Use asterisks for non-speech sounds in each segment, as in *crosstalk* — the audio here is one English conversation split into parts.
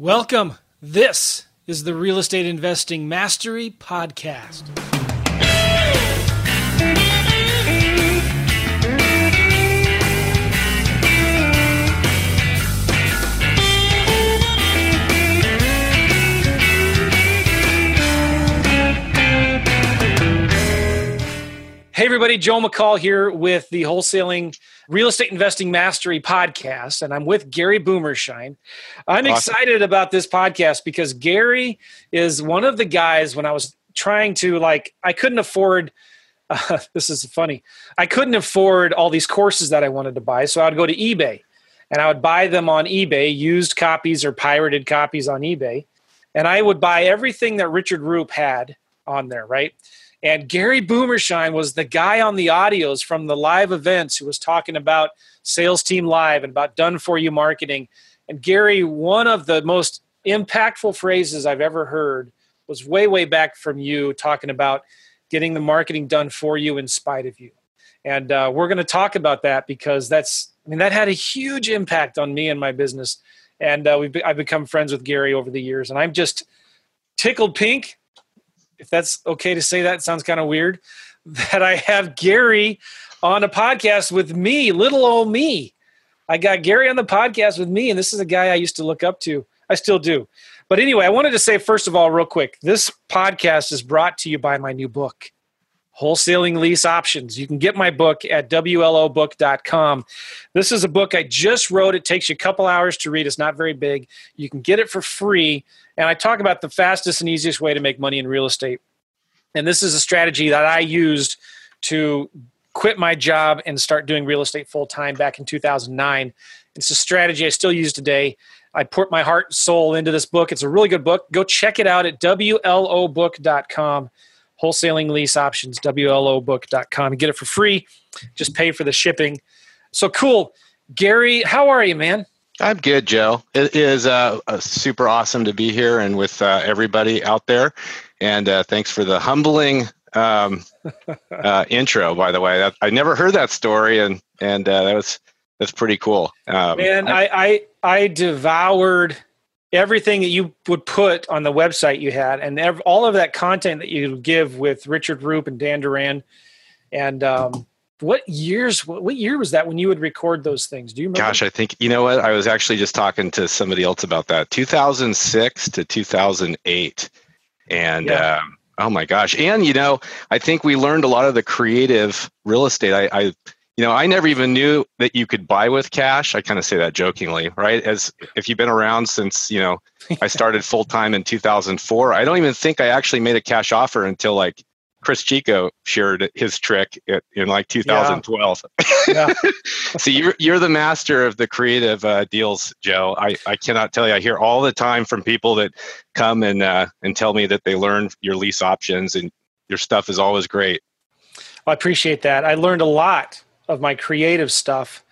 Welcome. This is the Real Estate Investing Mastery Podcast. Hey, everybody, Joe McCall here with the Wholesaling Real Estate Investing Mastery podcast, and I'm with Gary Boomershine. I'm awesome. excited about this podcast because Gary is one of the guys when I was trying to, like, I couldn't afford. Uh, *laughs* this is funny. I couldn't afford all these courses that I wanted to buy, so I would go to eBay and I would buy them on eBay, used copies or pirated copies on eBay, and I would buy everything that Richard Roop had on there, right? And Gary Boomershine was the guy on the audios from the live events who was talking about Sales Team Live and about done for you marketing. And Gary, one of the most impactful phrases I've ever heard was way, way back from you talking about getting the marketing done for you in spite of you. And uh, we're going to talk about that because that's, I mean, that had a huge impact on me and my business. And uh, we've, I've become friends with Gary over the years. And I'm just tickled pink if that's okay to say that, sounds kind of weird, *laughs* that I have Gary on a podcast with me, little old me. I got Gary on the podcast with me, and this is a guy I used to look up to. I still do. But anyway, I wanted to say, first of all, real quick, this podcast is brought to you by my new book, Wholesaling Lease Options. You can get my book at WLObook.com. This is a book I just wrote. It takes you a couple hours to read, it's not very big. You can get it for free and I talk about the fastest and easiest way to make money in real estate. And this is a strategy that I used to quit my job and start doing real estate full time back in 2009. It's a strategy I still use today. I put my heart and soul into this book. It's a really good book. Go check it out at WLObook.com. Wholesaling lease options, WLObook.com. Get it for free. Just pay for the shipping. So cool. Gary, how are you, man? I'm good, Joe. It is uh, super awesome to be here and with uh, everybody out there. And uh, thanks for the humbling um, *laughs* uh, intro. By the way, that, I never heard that story, and and uh, that was that's pretty cool. Um, Man, I, I I devoured everything that you would put on the website you had, and ev- all of that content that you would give with Richard Roop and Dan Duran, and um, what years what, what, year was that when you would record those things? Do you remember? Gosh i think you know what? I was actually just talking to somebody else about that. 2006 to 2008 and yeah. um, oh my gosh. And you know i think we learned a lot of the creative real estate. I, I you know i never even knew that you could buy with cash i kind of say that jokingly right as if you've been around since you know *laughs* i started full time in 2004 i don't even think i actually made a cash offer until like Chris Chico shared his trick in like 2012. Yeah. yeah. *laughs* so you're you're the master of the creative uh, deals, Joe. I, I cannot tell you. I hear all the time from people that come and uh, and tell me that they learn your lease options and your stuff is always great. I appreciate that. I learned a lot of my creative stuff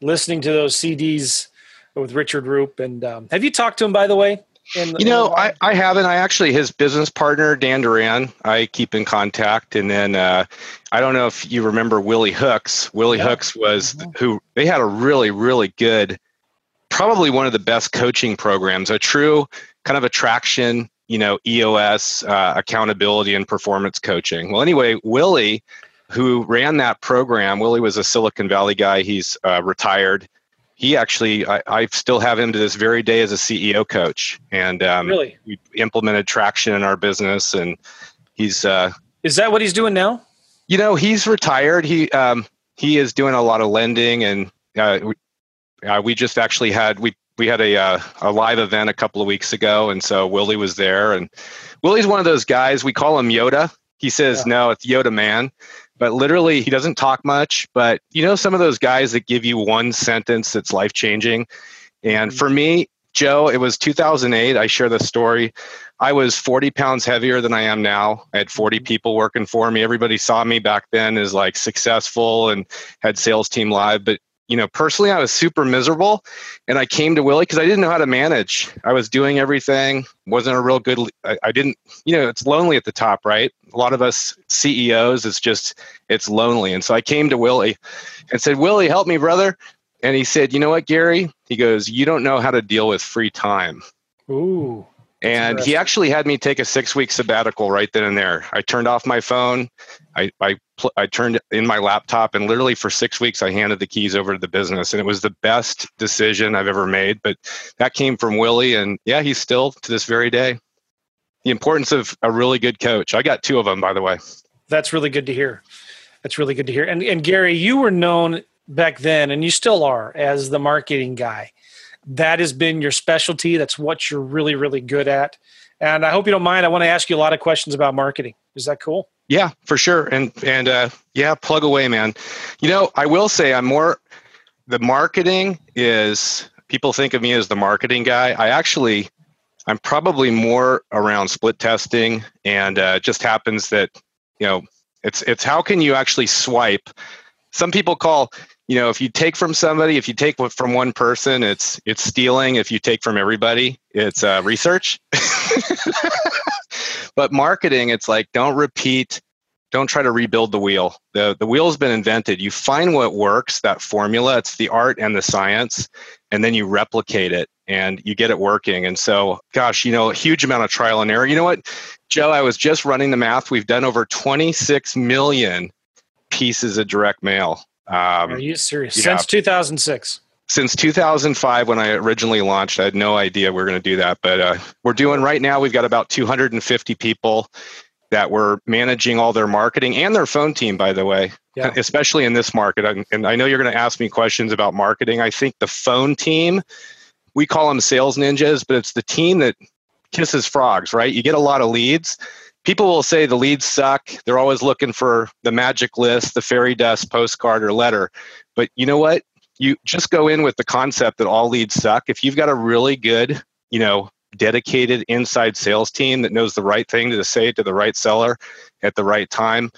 listening to those CDs with Richard Roop. And um, have you talked to him, by the way? In, you know, I, I haven't. I actually, his business partner, Dan Duran, I keep in contact. And then uh, I don't know if you remember Willie Hooks. Willie yeah. Hooks was mm-hmm. who they had a really, really good, probably one of the best coaching programs, a true kind of attraction, you know, EOS, uh, accountability and performance coaching. Well, anyway, Willie, who ran that program, Willie was a Silicon Valley guy. He's uh, retired. He actually I, I, still have him to this very day as a ceo coach and um, really? we implemented traction in our business and he's uh, is that what he's doing now? you know he's retired. He um, he is doing a lot of lending and uh, we, uh, we just actually had we we had a uh, a live event a couple of weeks ago and so willie was there and willie's one of those guys we call him yoda. He says yeah. no it's yoda man but literally he doesn't talk much but you know some of those guys that give you one sentence that's life changing and for me joe it was 2008 i share the story. I was 40 pounds heavier than i am now. I had 40 mm-hmm. people working for me. Everybody saw me back then as like successful and had sales team live but you know, personally, I was super miserable, and I came to Willie because I didn't know how to manage. I was doing everything, wasn't a real good. I, I, didn't, you know, it's lonely at the top, right? A lot of us CEOs, it's just it's lonely, and so I came to Willie and said, "Willie, help me, brother." And he said, "You know what, Gary?" He goes, "You don't know how to deal with free time." Ooh. And he actually had me take a six week sabbatical right then and there. I turned off my phone. I, I, I turned in my laptop and literally for six weeks, I handed the keys over to the business. And it was the best decision I've ever made. But that came from Willie. And yeah, he's still to this very day. The importance of a really good coach. I got two of them, by the way. That's really good to hear. That's really good to hear. And, and Gary, you were known back then, and you still are, as the marketing guy that has been your specialty. That's what you're really, really good at. And I hope you don't mind. I want to ask you a lot of questions about marketing. Is that cool? Yeah, for sure. And and uh, yeah, plug away, man. You know, I will say I'm more. The marketing is people think of me as the marketing guy. I actually, I'm probably more around split testing, and uh, just happens that you know it's it's how can you actually swipe. Some people call you know if you take from somebody if you take from one person it's it's stealing. If you take from everybody it's uh, research. *laughs* But marketing it's like don't repeat don't try to rebuild the wheel. The the wheel's been invented. You find what works that formula it's the art and the science and then you replicate it and you get it working. And so gosh you know a huge amount of trial and error. You know what joe i was just running the math. We've done over 26 million pieces of direct mail um, Are you serious? Yeah. Since 2006. Since 2005, when I originally launched, I had no idea we are going to do that. But uh, we're doing right now, we've got about 250 people that we're managing all their marketing and their phone team, by the way, yeah. *laughs* especially in this market. And I know you're going to ask me questions about marketing. I think the phone team, we call them sales ninjas, but it's the team that kisses frogs, right? You get a lot of leads people will say the leads suck. They're always looking for the magic list, the fairy dust postcard or letter. But you know what? You just go in with the concept that all leads suck. If you've got a really good, you know, dedicated inside sales team that knows the right thing to say to the right seller at the right time,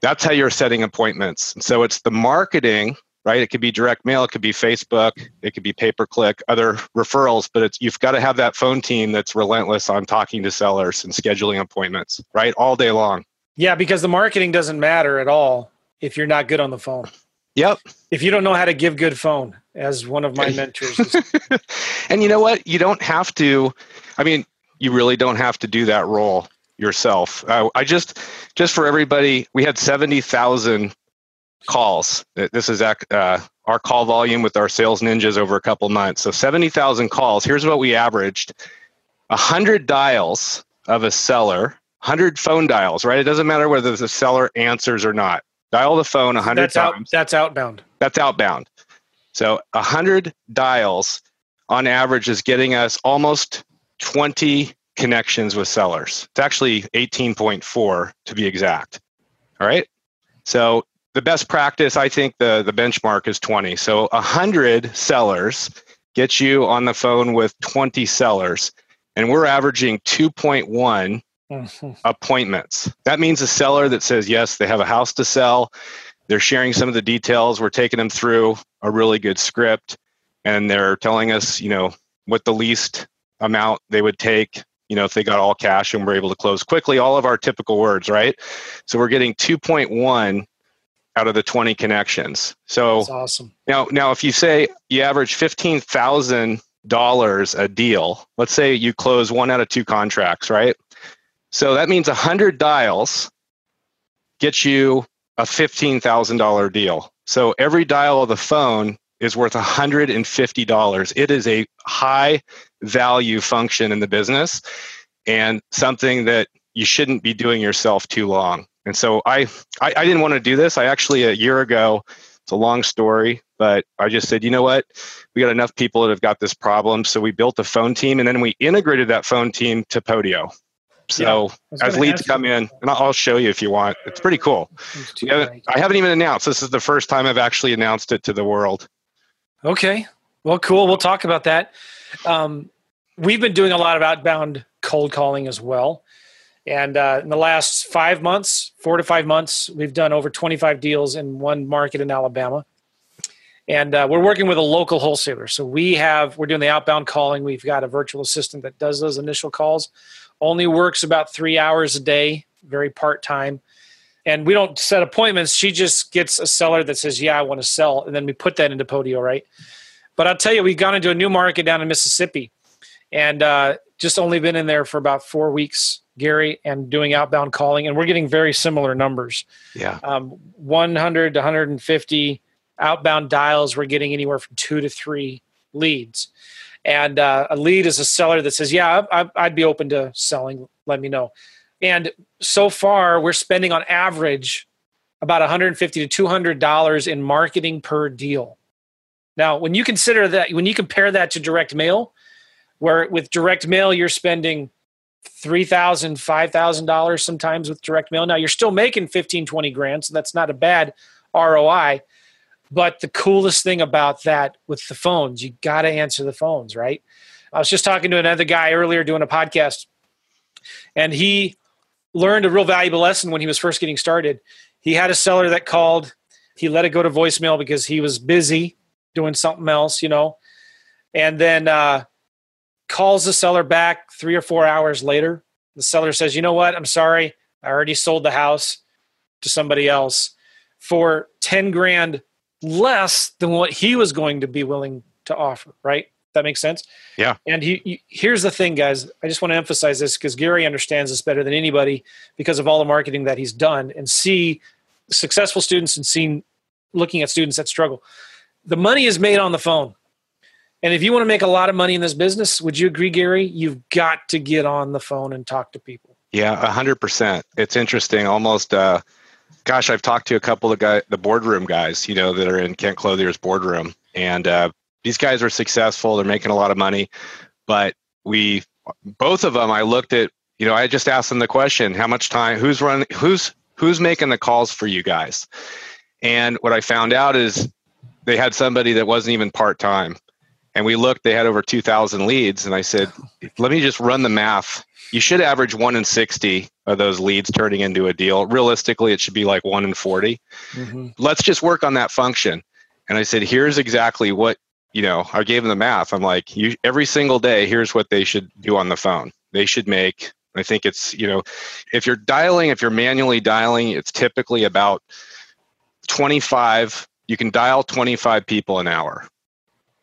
that's how you're setting appointments. so it's the marketing right? It could be direct mail, it could be Facebook, it could be pay per click, other referrals, but it's you've got to have that phone team that's relentless on talking to sellers and scheduling appointments, right? All day long. Yeah, because the marketing doesn't matter at all if you're not good on the phone. Yep. If you don't know how to give good phone, as one of my *laughs* mentors. and you know what? You don't have to. I mean, you really don't have to do that role yourself. Uh, I just, just for everybody, we had seventy thousand calls. This is uh, our call volume with our sales ninjas over a couple months. So 70,000 calls. Here's what we averaged 100 dials of a seller, 100 phone dials, right? It doesn't matter whether the seller answers or not. Dial the phone 100 that's times. Out, that's outbound. That's outbound. So 100 dials on average is getting us almost 20 connections with sellers. It's actually 18.4 to be exact. All right. So the best practice, I think the, the benchmark is 20. So 100 sellers get you on the phone with 20 sellers, and we're averaging 2.1 mm-hmm. appointments. That means a seller that says, yes, they have a house to sell. They're sharing some of the details. We're taking them through a really good script, and they're telling us, you know, what the least amount they would take you know if they got all cash and we're able to close quickly all of our typical words right so we're getting 2.1 out of the 20 connections. So That's awesome. Now, now if you say you average fifteen thousand dollars a deal, let's say you close one out of two contracts, right? So that means hundred dials gets you a fifteen thousand dollar deal. So every dial of the phone is worth $150. It is a high value function in the business and something that you shouldn't be doing yourself too long. And so I, I, I didn't want to do this. I actually a year ago, it's a long story, but I just said, you know what, we got enough people that have got this problem, so we built a phone team, and then we integrated that phone team to Podio. So yeah, as leads come in, and I'll show you if you want. It's pretty cool. I haven't even announced. This is the first time I've actually announced it to the world. Okay. Well, cool. We'll talk about that. Um, we've been doing a lot of outbound cold calling as well. And uh, in the last five months, four to five months, we've done over 25 deals in one market in Alabama. And uh, we're working with a local wholesaler. So we have, we're doing the outbound calling. We've got a virtual assistant that does those initial calls, only works about three hours a day, very part time. And we don't set appointments. She just gets a seller that says, Yeah, I want to sell. And then we put that into Podio, right? But I'll tell you, we've gone into a new market down in Mississippi and uh, just only been in there for about four weeks, Gary, and doing outbound calling, and we're getting very similar numbers. Yeah, um, 100 to 150 outbound dials. We're getting anywhere from two to three leads, and uh, a lead is a seller that says, "Yeah, I, I'd be open to selling. Let me know." And so far, we're spending on average about 150 to 200 dollars in marketing per deal. Now, when you consider that, when you compare that to direct mail, where with direct mail you're spending three thousand, five thousand dollars sometimes with direct mail. Now you're still making 15, 20 grand, so that's not a bad ROI. But the coolest thing about that with the phones, you got to answer the phones, right? I was just talking to another guy earlier doing a podcast, and he learned a real valuable lesson when he was first getting started. He had a seller that called, he let it go to voicemail because he was busy doing something else, you know, and then uh, calls the seller back three or four hours later. The seller says, You know what? I'm sorry. I already sold the house to somebody else for 10 grand less than what he was going to be willing to offer, right? That makes sense. Yeah. And he, he, here's the thing, guys. I just want to emphasize this because Gary understands this better than anybody because of all the marketing that he's done and see successful students and seen looking at students that struggle. The money is made on the phone. And if you want to make a lot of money in this business, would you agree, Gary? You've got to get on the phone and talk to people. Yeah, hundred percent. It's interesting. Almost, uh, gosh, I've talked to a couple of guy, the boardroom guys, you know, that are in Kent Clothier's boardroom, and uh, these guys are successful. They're making a lot of money, but we, both of them, I looked at, you know, I just asked them the question, how much time, who's running, who's who's making the calls for you guys, and what I found out is they had somebody that wasn't even part time and we looked they had over 2000 leads and i said let me just run the math. You should average 1 in 60 of those leads turning into a deal. Realistically it should be like 1 in 40 mm-hmm. let's just work on that function. And i said here's exactly what you know i gave them the math. I'm like you, every single day here's what they should do on the phone. They should make i think it's you know if you're dialing if you're manually dialing it's typically about 25 you can dial 25 people an hour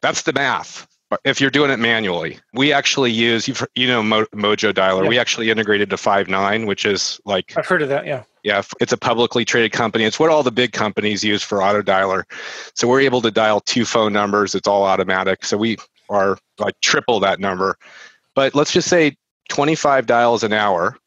that's the math. If you're doing it manually, we actually use you've, you know Mojo Dialer. Yeah. We actually integrated to Five9, which is like I've heard of that. Yeah, yeah, it's a publicly traded company. It's what all the big companies use for auto dialer. So we're able to dial two phone numbers. It's all automatic. So we are like triple that number. But let's just say 25 dials an hour.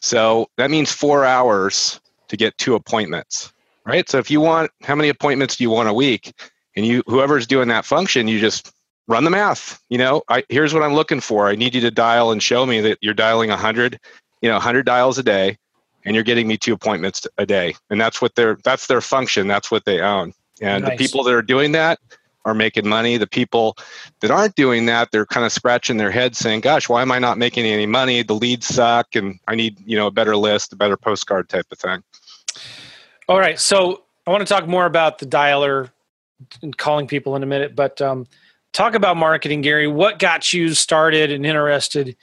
So that means four hours to get two appointments, right? So if you want, how many appointments do you want a week? And you whoever's doing that function you just run the math you know? I, here's what i'm looking for. I need you to dial and show me that you're dialing 100 you know 100 dials a day and you're getting me two appointments a day. And that's what their that's their function. That's what they own. And nice. the people that are doing that are making money. The people that aren't doing that they're kind of scratching their heads saying gosh why am i not making any money? The leads suck and i need you know a better list a better postcard type of thing. All right. So i want to talk more about the dialer and calling people in a minute. But um, talk about marketing, Gary. What got you started and interested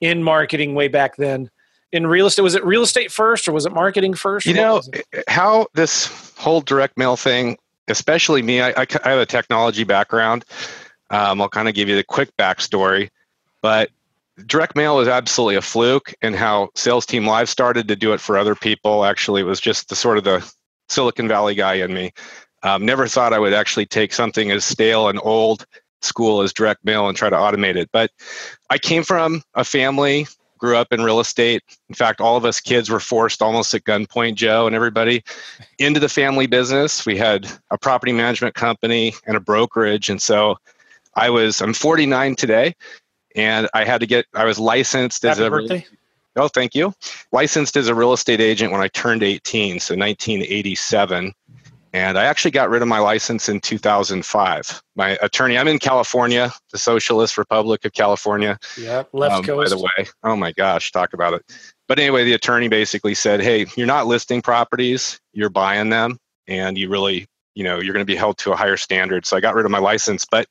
in marketing way back then? In real estate, was it real estate first or was it marketing first? You know how this whole direct mail thing, especially me. I, I, I have a technology background. Um, I'll kind of give you the quick backstory, but direct mail was absolutely a fluke and how sales team live started to do it for other people actually it was just the sort of the silicon valley guy in me um, never thought I would actually take something as stale and old school as direct mail and try to automate it. But I came from a family, grew up in real estate. In fact, all of us kids were forced almost at gunpoint, Joe and everybody, into the family business. We had a property management company and a brokerage. And so I was, I'm 49 today, and I had to get, I was licensed Happy as a. Birthday. Oh, thank you. Licensed as a real estate agent when I turned 18, so 1987. And I actually got rid of my license in 2005. My attorney, I'm in California, the Socialist Republic of California. Yeah, left um, coast. By the way, oh my gosh, talk about it. But anyway, the attorney basically said, "Hey, you're not listing properties, you're buying them, and you really, you know, you're going to be held to a higher standard." So I got rid of my license, but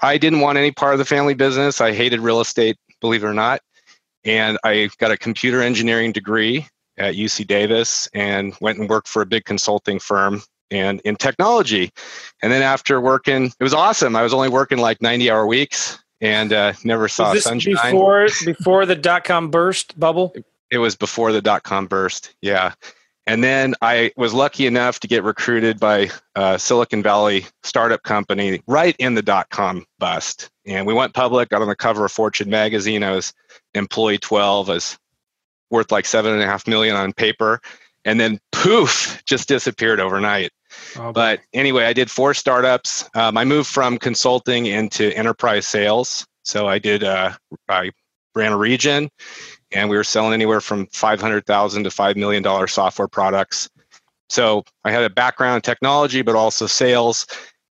I didn't want any part of the family business. I hated real estate, believe it or not, and I got a computer engineering degree at UC Davis and went and worked for a big consulting firm and in technology. And then after working, it was awesome. I was only working like 90 hour weeks and uh, never saw sunshine. Before before the dot com burst bubble. It was before the dot com burst. Yeah. And then I was lucky enough to get recruited by Silicon Valley startup company right in the dot com bust. And we went public, got on the cover of Fortune magazine. I was employee 12, I was worth like seven and a half million on paper. And then poof, just disappeared overnight. Oh, but anyway, I did four startups. Um, I moved from consulting into enterprise sales. So I did, uh, I ran a region and we were selling anywhere from 500,000 to $5 million software products. So I had a background in technology, but also sales.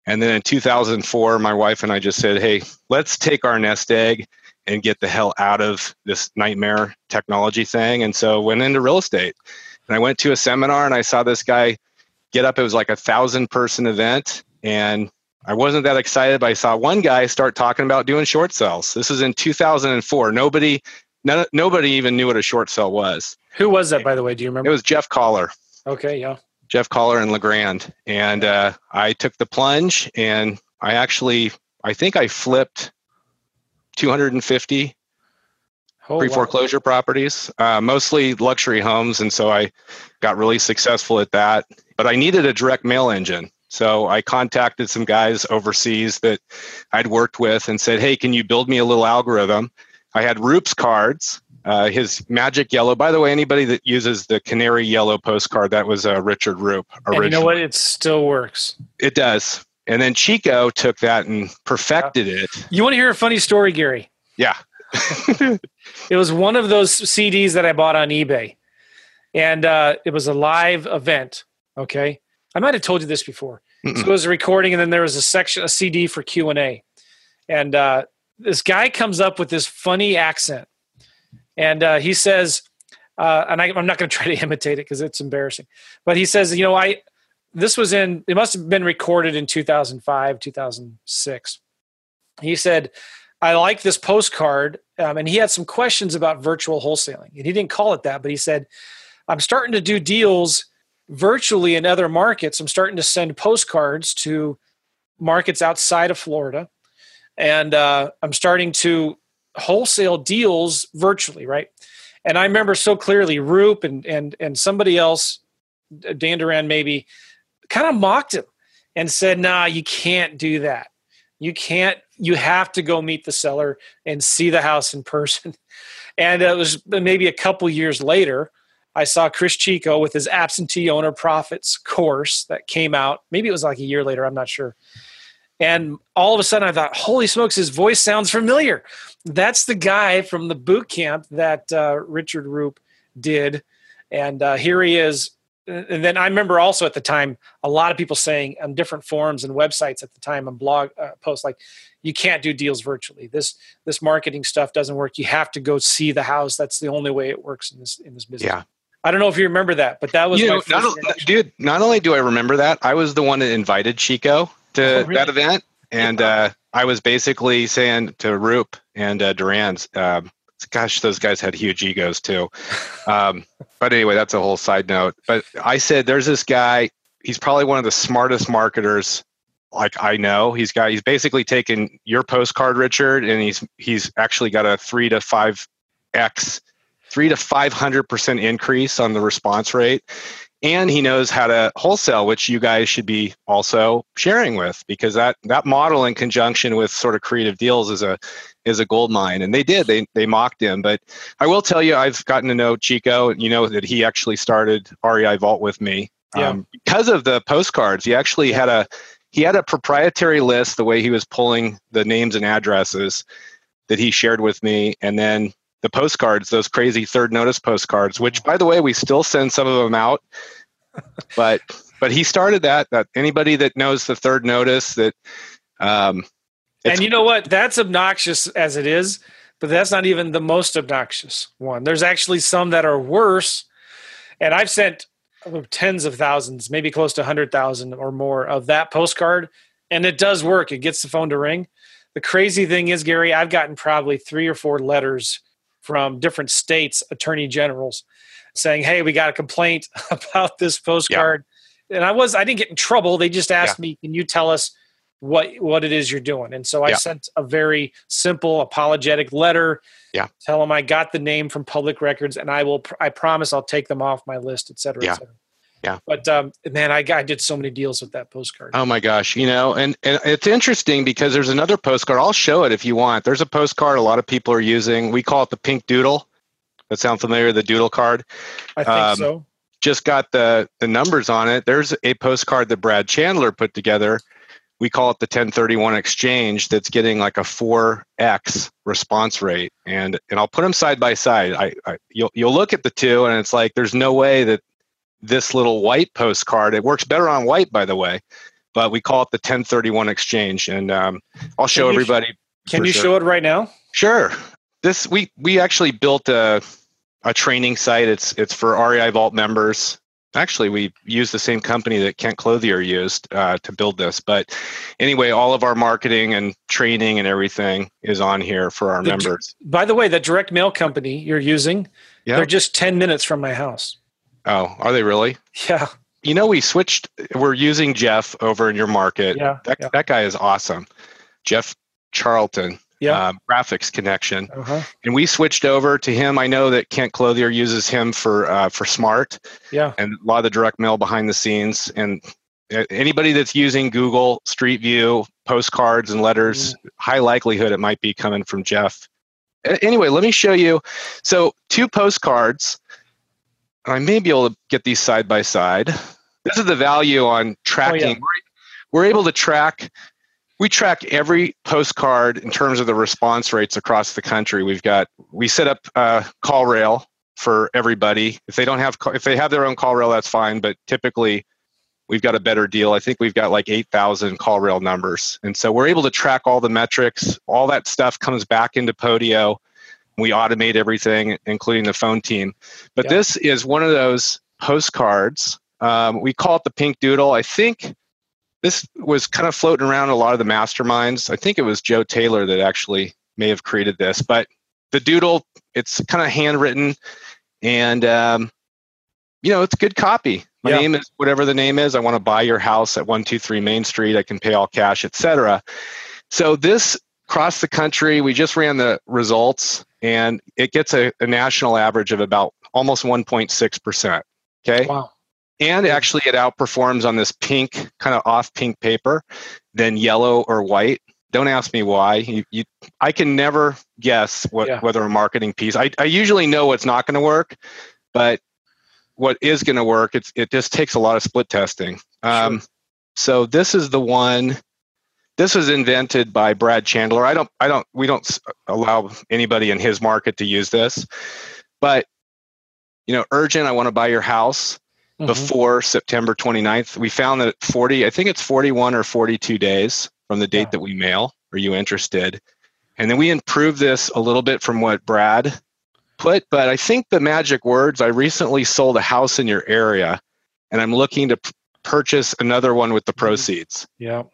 And then in 2004, my wife and I just said, hey, let's take our nest egg and get the hell out of this nightmare technology thing. And so went into real estate. And I went to a seminar and I saw this guy get up. It was like a thousand person event. And I wasn't that excited, but I saw one guy start talking about doing short sales. This is in 2004. Nobody None, nobody even knew what a short sale was. Who was that, by the way? Do you remember? It was Jeff Kaller. Okay, yeah. Jeff Kaller and Legrand. And uh, I took the plunge and I actually, I think I flipped 250 oh, pre foreclosure wow. properties, uh, mostly luxury homes. And so I got really successful at that. But I needed a direct mail engine. So I contacted some guys overseas that I'd worked with and said, hey, can you build me a little algorithm? I had Roop's cards, uh, his magic yellow. By the way, anybody that uses the canary yellow postcard, that was uh, Richard Roop. Originally. And you know what? It still works. It does. And then Chico took that and perfected yeah. it. You want to hear a funny story, Gary? Yeah. *laughs* it was one of those CDs that I bought on eBay, and uh, it was a live event. Okay, I might have told you this before. Mm-mm. So it was a recording, and then there was a section, a CD for Q and A, and uh, this guy comes up with this funny accent, and uh, he says, uh, and I, am not going *laughs* to try to imitate it because it's embarrassing, but he says, you know, I this was in it must have been recorded in 2005, 2006. He said, I like this postcard, um, and he had some questions about virtual wholesaling, and he didn't call it that, but he said, I'm starting to do deals virtually in other markets. I'm starting to send postcards to markets outside of Florida and uh, I'm starting to wholesale deals virtually, right? And I remember so clearly, Roop and and and somebody else, Dan Duran maybe, kind of mocked him and said, "Nah, you can't do that. You can't. You have to go meet the seller and see the house in person." *laughs* And it was maybe a couple years later. I saw Chris Chico with his absentee owner profits course that came out. Maybe it was like a year later. I'm not sure. And all of a sudden, I thought, holy smokes, his voice sounds familiar. That's the guy from the boot camp that uh, Richard Roop did. And uh, here he is. And then I remember also at the time, a lot of people saying on different forums and websites at the time on blog uh, posts like, you can't do deals virtually. This this marketing stuff doesn't work. You have to go see the house. That's the only way it works in this in this business. Yeah. I don't know if you remember that, but that was you know, not, dude. Not only do I remember that, I was the one that invited Chico to oh, really? that event, and uh, I was basically saying to Roop and uh, Duran's, um, gosh, those guys had huge egos too. *laughs* Um, but anyway, that's a whole side note. But I said, there's this guy. He's probably one of the smartest marketers like I know. He's got he's basically taken your postcard, Richard, and he's he's actually got a three to five x, three to five hundred percent increase on the response rate. And he knows how to wholesale which you guys should be also sharing with because that that model in conjunction with sort of creative deals is a is a gold mine. And they did they they mocked him. But i will tell you i've gotten to know chico and you know that he actually started rei vault with me. Yeah. um, because of the postcards he actually had a he had a proprietary list the way he was pulling the names and addresses that he shared with me. And then the postcards, those crazy third notice postcards, which by the way, we still send some of them out. *laughs* but but he started that. That anybody that knows the third notice that um and you know what? That's obnoxious as it is, but that's not even the most obnoxious one. There's actually some that are worse. And I've sent tens of thousands, maybe close to 100,000 or more of that postcard. And it does work. It gets the phone to ring. The crazy thing is, Gary, I've gotten probably three or four letters from different states attorney generals saying, "Hey, we got a complaint *laughs* about this postcard." Yeah. And I was I didn't get in trouble. They just asked yeah. me, "Can you tell us what what it is you're doing. And so I yeah. sent a very simple apologetic letter. Yeah. Tell them I got the name from public records and I will I promise I'll take them off my list, et cetera, et cetera. Yeah. But um, man, I, I did so many deals with that postcard. Oh my gosh. You know, and, and it's interesting because there's another postcard. I'll show it if you want. There's a postcard a lot of people are using. We call it the pink doodle. That sound familiar? The doodle card. I think um, so. Just got the the numbers on it. There's a postcard that Brad Chandler put together. We call it the 1031 exchange. That's getting like a 4x response rate, and and I'll put them side by side. I, I you'll you'll look at the two, and it's like there's no way that this little white postcard. It works better on white, by the way, but we call it the 1031 exchange, and um, I'll show can everybody. Can you sure. show it right now? Sure. This we we actually built a a training site. It's it's for REI Vault members. Actually, we use the same company that Kent Clothier used uh, to build this. But anyway, all of our marketing and training and everything is on here for our the, members. By the way, the direct mail company you're using, yeah. they're just 10 minutes from my house. Oh, are they really? Yeah. You know, we switched. We're using Jeff over in your market. Yeah. That, yeah. that guy is awesome. Jeff Charlton. Yeah. Um, graphics connection. Uh-huh. And we switched over to him. I know that Kent Clothier uses him for uh, for Smart. Yeah. And a lot of the direct mail behind the scenes. And uh, anybody that's using Google Street View postcards and letters, mm. high likelihood it might be coming from Jeff. Anyway, let me show you. So two postcards I may be able to get these side by side. This is the value on tracking. Oh, yeah. We're able to track. We track every postcard in terms of the response rates across the country. We've got we set up uh, CallRail for everybody. If they don't have if they have their own CallRail, that's fine. But typically, we've got a better deal. I think we've got like 8,000 CallRail numbers. And so we're able to track all the metrics. All that stuff comes back into Podio. We automate everything, including the phone team. But yeah. this is one of those postcards. Um, we call it the Pink Doodle. I think this was kind of floating around a lot of the masterminds. I think it was Joe Taylor that actually may have created this. But the doodle, it's kind of handwritten, and um, you know, it's good copy. My yeah. name is whatever the name is. I want to buy your house at one two three Main Street. I can pay all cash, etc. So this across the country, we just ran the results and it gets a, a national average of about almost 1.6%. Okay. Wow. And actually, it outperforms on this pink, kind of off pink paper than yellow or white. Don't ask me why. You, you, I can never guess what, yeah. whether a marketing piece. I, I usually know what's not going to work, but what is going to work, it's, it just takes a lot of split testing. Um, sure. So this is the one this was invented by Brad Chandler. I don't, I don't, we don't allow anybody in his market to use this, but you know, urgent. I want to buy your house mm-hmm. before September 29th. We found that 40, I think it's 41 or 42 days from the date that we mail. Are you interested? And then we improved this a little bit from what Brad put, but I think the magic words. I recently sold a house in your area, and I'm looking to p- purchase another one with the mm-hmm. proceeds. Yeah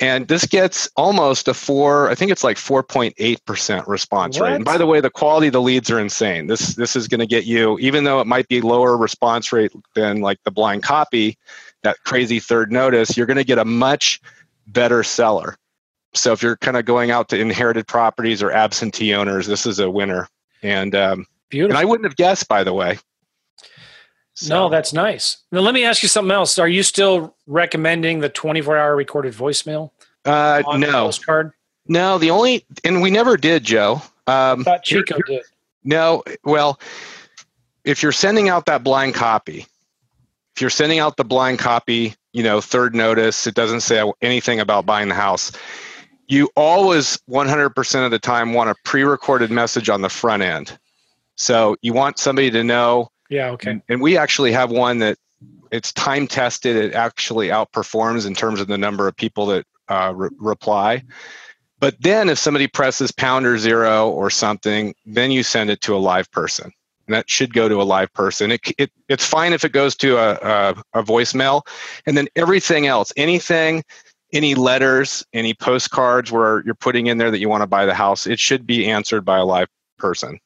and this gets almost a four i think it's like 4.8% response what? rate and by the way the quality of the leads are insane this this is going to get you even though it might be lower response rate than like the blind copy that crazy third notice you're going to get a much better seller so if you're kind of going out to inherited properties or absentee owners this is a winner and um, Beautiful. and i wouldn't have guessed by the way so. No, that's nice. Now, let me ask you something else. Are you still recommending the 24 hour recorded voicemail? Uh, no. postcard? No, the only, and we never did, Joe. Um, I thought Chico did. No, well, if you're sending out that blind copy, if you're sending out the blind copy, you know, third notice, it doesn't say anything about buying the house. You always 100% of the time want a pre recorded message on the front end. So you want somebody to know yeah, okay. And, and we actually have one that it's time tested. It actually outperforms in terms of the number of people that uh, re- reply. But then if somebody presses pound or zero or something, then you send it to a live person. And that should go to a live person. It, it, it's fine if it goes to a, a, a voicemail. And then everything else, anything, any letters, any postcards where you're putting in there that you want to buy the house, it should be answered by a live person.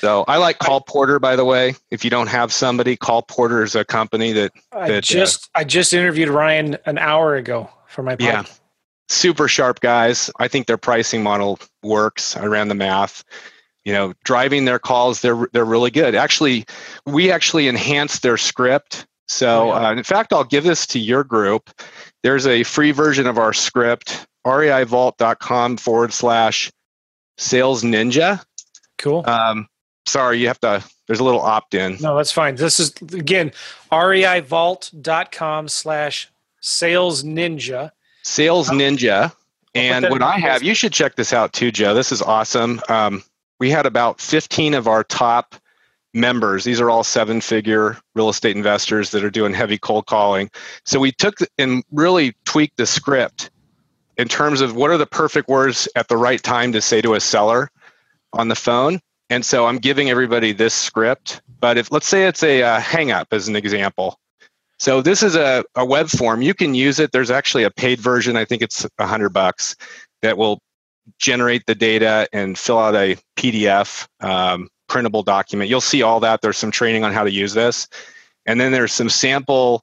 So I like Call Porter, by the way. If you don't have somebody, Call Porter is a company that, that I uh, just uh, I just interviewed Ryan an hour ago for my podcast. Yeah, super sharp guys. I think their pricing model works. I ran the math. You know, driving their calls, they're they're really good. Actually, we actually enhanced their script. So, oh, yeah. uh, in fact, I'll give this to your group. There's a free version of our script, reivault.com forward slash sales ninja. Cool. Um, sorry, you have to, there's a little opt in. No, that's fine. This is, again, reivault.com slash sales ninja. Sales Ninja. And what I have, you should check this out too, Joe. This is awesome. Um, we had about 15 of our top members. These are all seven figure real estate investors that are doing heavy cold calling. So we took and really tweaked the script in terms of what are the perfect words at the right time to say to a seller on the phone. And so I'm giving everybody this script. But if let's say it's a uh, hang up as an example, so this is a, a web form. You can use it. There's actually a paid version. I think it's a hundred bucks that will generate the data and fill out a PDF um, printable document. You'll see all that. There's some training on how to use this. And then there's some sample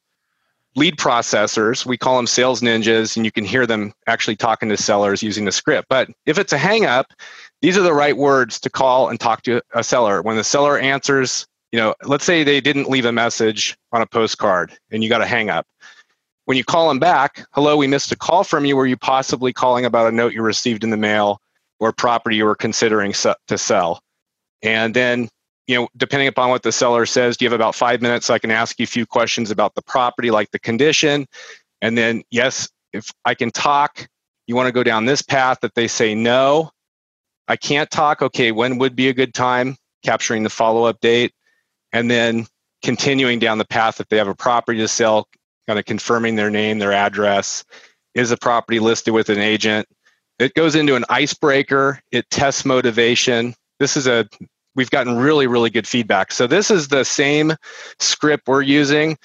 lead processors. We call them sales ninjas, and you can hear them actually talking to sellers using the script. But if it's a hang up, these are the right words to call and talk to a seller. When the seller answers you know, let's say they didn't leave a message on a postcard and you got a hang up. When you call them back, hello, we missed a call from you. Were you possibly calling about a note you received in the mail or property you were considering to sell? And then, you know, depending upon what the seller says, do you have about five minutes so I can ask you a few questions about the property, like the condition? And then, yes, if I can talk, you want to go down this path that they say no. I can't talk. Okay, when would be a good time? Capturing the follow up date and then continuing down the path if they have a property to sell, kind of confirming their name, their address. Is the property listed with an agent? It goes into an icebreaker. It tests motivation. This is a we've gotten really really good feedback. So this is the same script we're using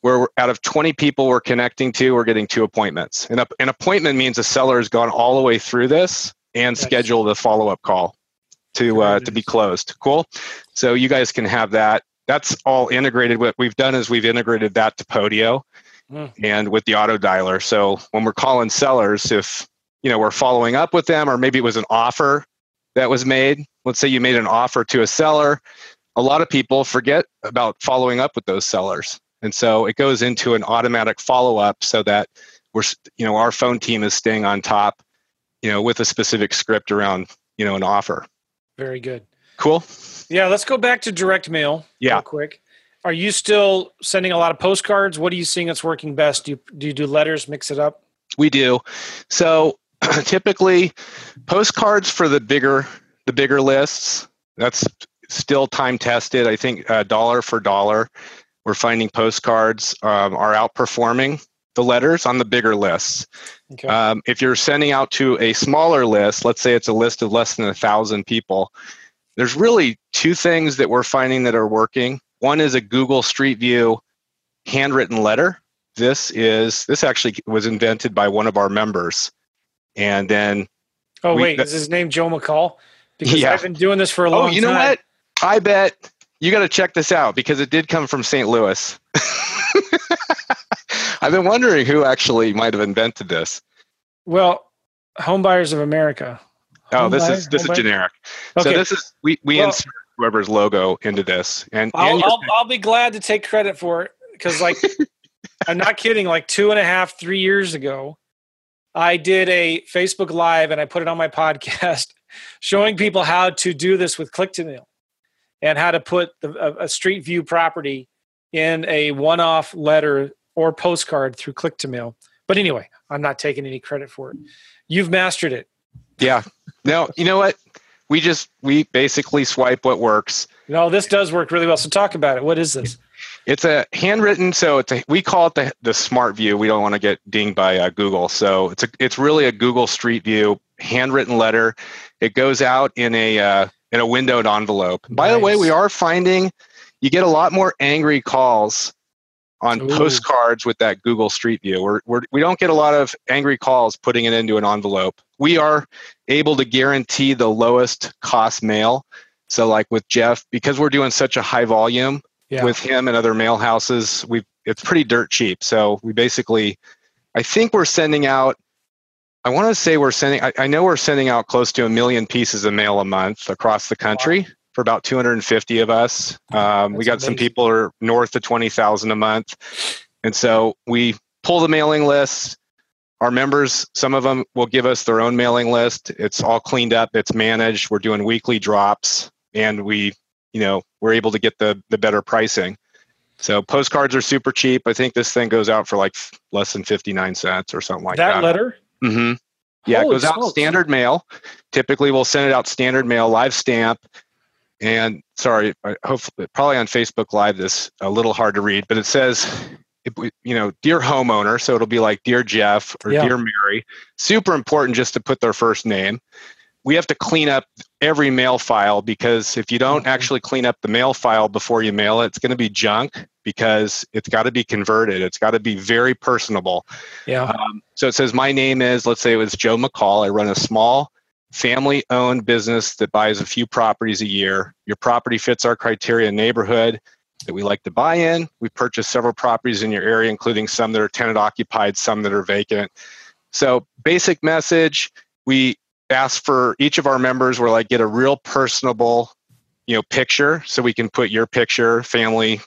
where out of 20 people we're connecting to, we're getting two appointments. And a, an appointment means a seller has gone all the way through this and nice. scheduled a follow-up call to uh, to be closed. Cool. So you guys can have that that's all integrated. What we've done is we've integrated that to Podio mm. and with the auto dialer. So when we're calling sellers, if you know we're following up with them, or maybe it was an offer that was made. Let's say you made an offer to a seller. A lot of people forget about following up with those sellers, and so it goes into an automatic follow up so that we're you know our phone team is staying on top, you know, with a specific script around you know an offer. Very good. Cool. Yeah, let's go back to direct mail. Yeah, real quick. Are you still sending a lot of postcards? What are you seeing that's working best? Do you do, you do letters? Mix it up. We do. So *clears throat* typically, postcards for the bigger the bigger lists. That's still time tested. I think uh, dollar for dollar, we're finding postcards um, are outperforming the letters on the bigger lists. Okay. Um, if you're sending out to a smaller list, let's say it's a list of less than a thousand people, there's really two things that we're finding that are working. One is a Google Street View handwritten letter. This is this actually was invented by one of our members, and then. Oh we, wait, is his name Joe McCall? Because yeah. I've been doing this for a long time. Oh, you know time. what? I bet you got to check this out because it did come from St. Louis. *laughs* *laughs* I've been wondering who actually might have invented this. Well, Homebuyers of America. Oh, this is this is generic. Okay. So this is we we well, insert whoever's logo into this, and, I'll, and I'll, I'll be glad to take credit for it because like *laughs* I'm not kidding. Like two and a half, three years ago, I did a Facebook Live and I put it on my *laughs* podcast, showing people how to do this with click to mail, and how to put the, a, a Street View property in a one-off letter or postcard through click to mail. But anyway, I'm not taking any credit for it. You've mastered it. Yeah. No, you know what? We just we basically swipe what works. No, this does work really well. So talk about it. What is this? It's a handwritten, so it's a we call it the the Smart View. We don't want to get dinged by uh, Google, so it's a it's really a Google Street View handwritten letter. It goes out in a uh, in a windowed envelope. Nice. By the way, we are finding you get a lot more angry calls on Ooh. postcards with that Google Street View. We're, we're, we don't get a lot of angry calls putting it into an envelope. We are able to guarantee the lowest cost mail. So, like with Jeff, because we're doing such a high volume yeah. with him and other mail houses, we it's pretty dirt cheap. So we basically, I think we're sending out I want to say we're sending. I, I, know we're sending out close to a million pieces of mail a month across the country. Wow. For about 250 of us, um, we got amazing. some people are north of 20,000 a month, and so we pull the mailing list. Our members, some of them will give us their own mailing list. It's all cleaned up. It's managed. We're doing weekly drops, and we, you know, we're able to get the the better pricing. So postcards are super cheap. I think this thing goes out for like less than 59 cents or something like that. That letter? Mm-hmm. Yeah, Holy it goes smokes. out standard mail. Typically, we'll send it out standard mail, live stamp. And sorry, hopefully, probably on Facebook Live, this a little hard to read, but it says, you know, dear homeowner. So it'll be like dear Jeff or yeah. dear Mary. Super important just to put their first name we have to clean up every mail file because if you don't mm-hmm. actually clean up the mail file before you mail it, it's going to be junk because it's got to be converted. It's got to be very personable. Yeah. Um, so it says, My name is, let's say it was Joe McCall. I run a small family owned business that buys a few properties a year. Your property fits our criteria neighborhood that we like to buy in. We purchase several properties in your area, including some that are tenant occupied, some that are vacant. So, basic message we ask for each of our members where like get a real personable you know picture so we can put your picture family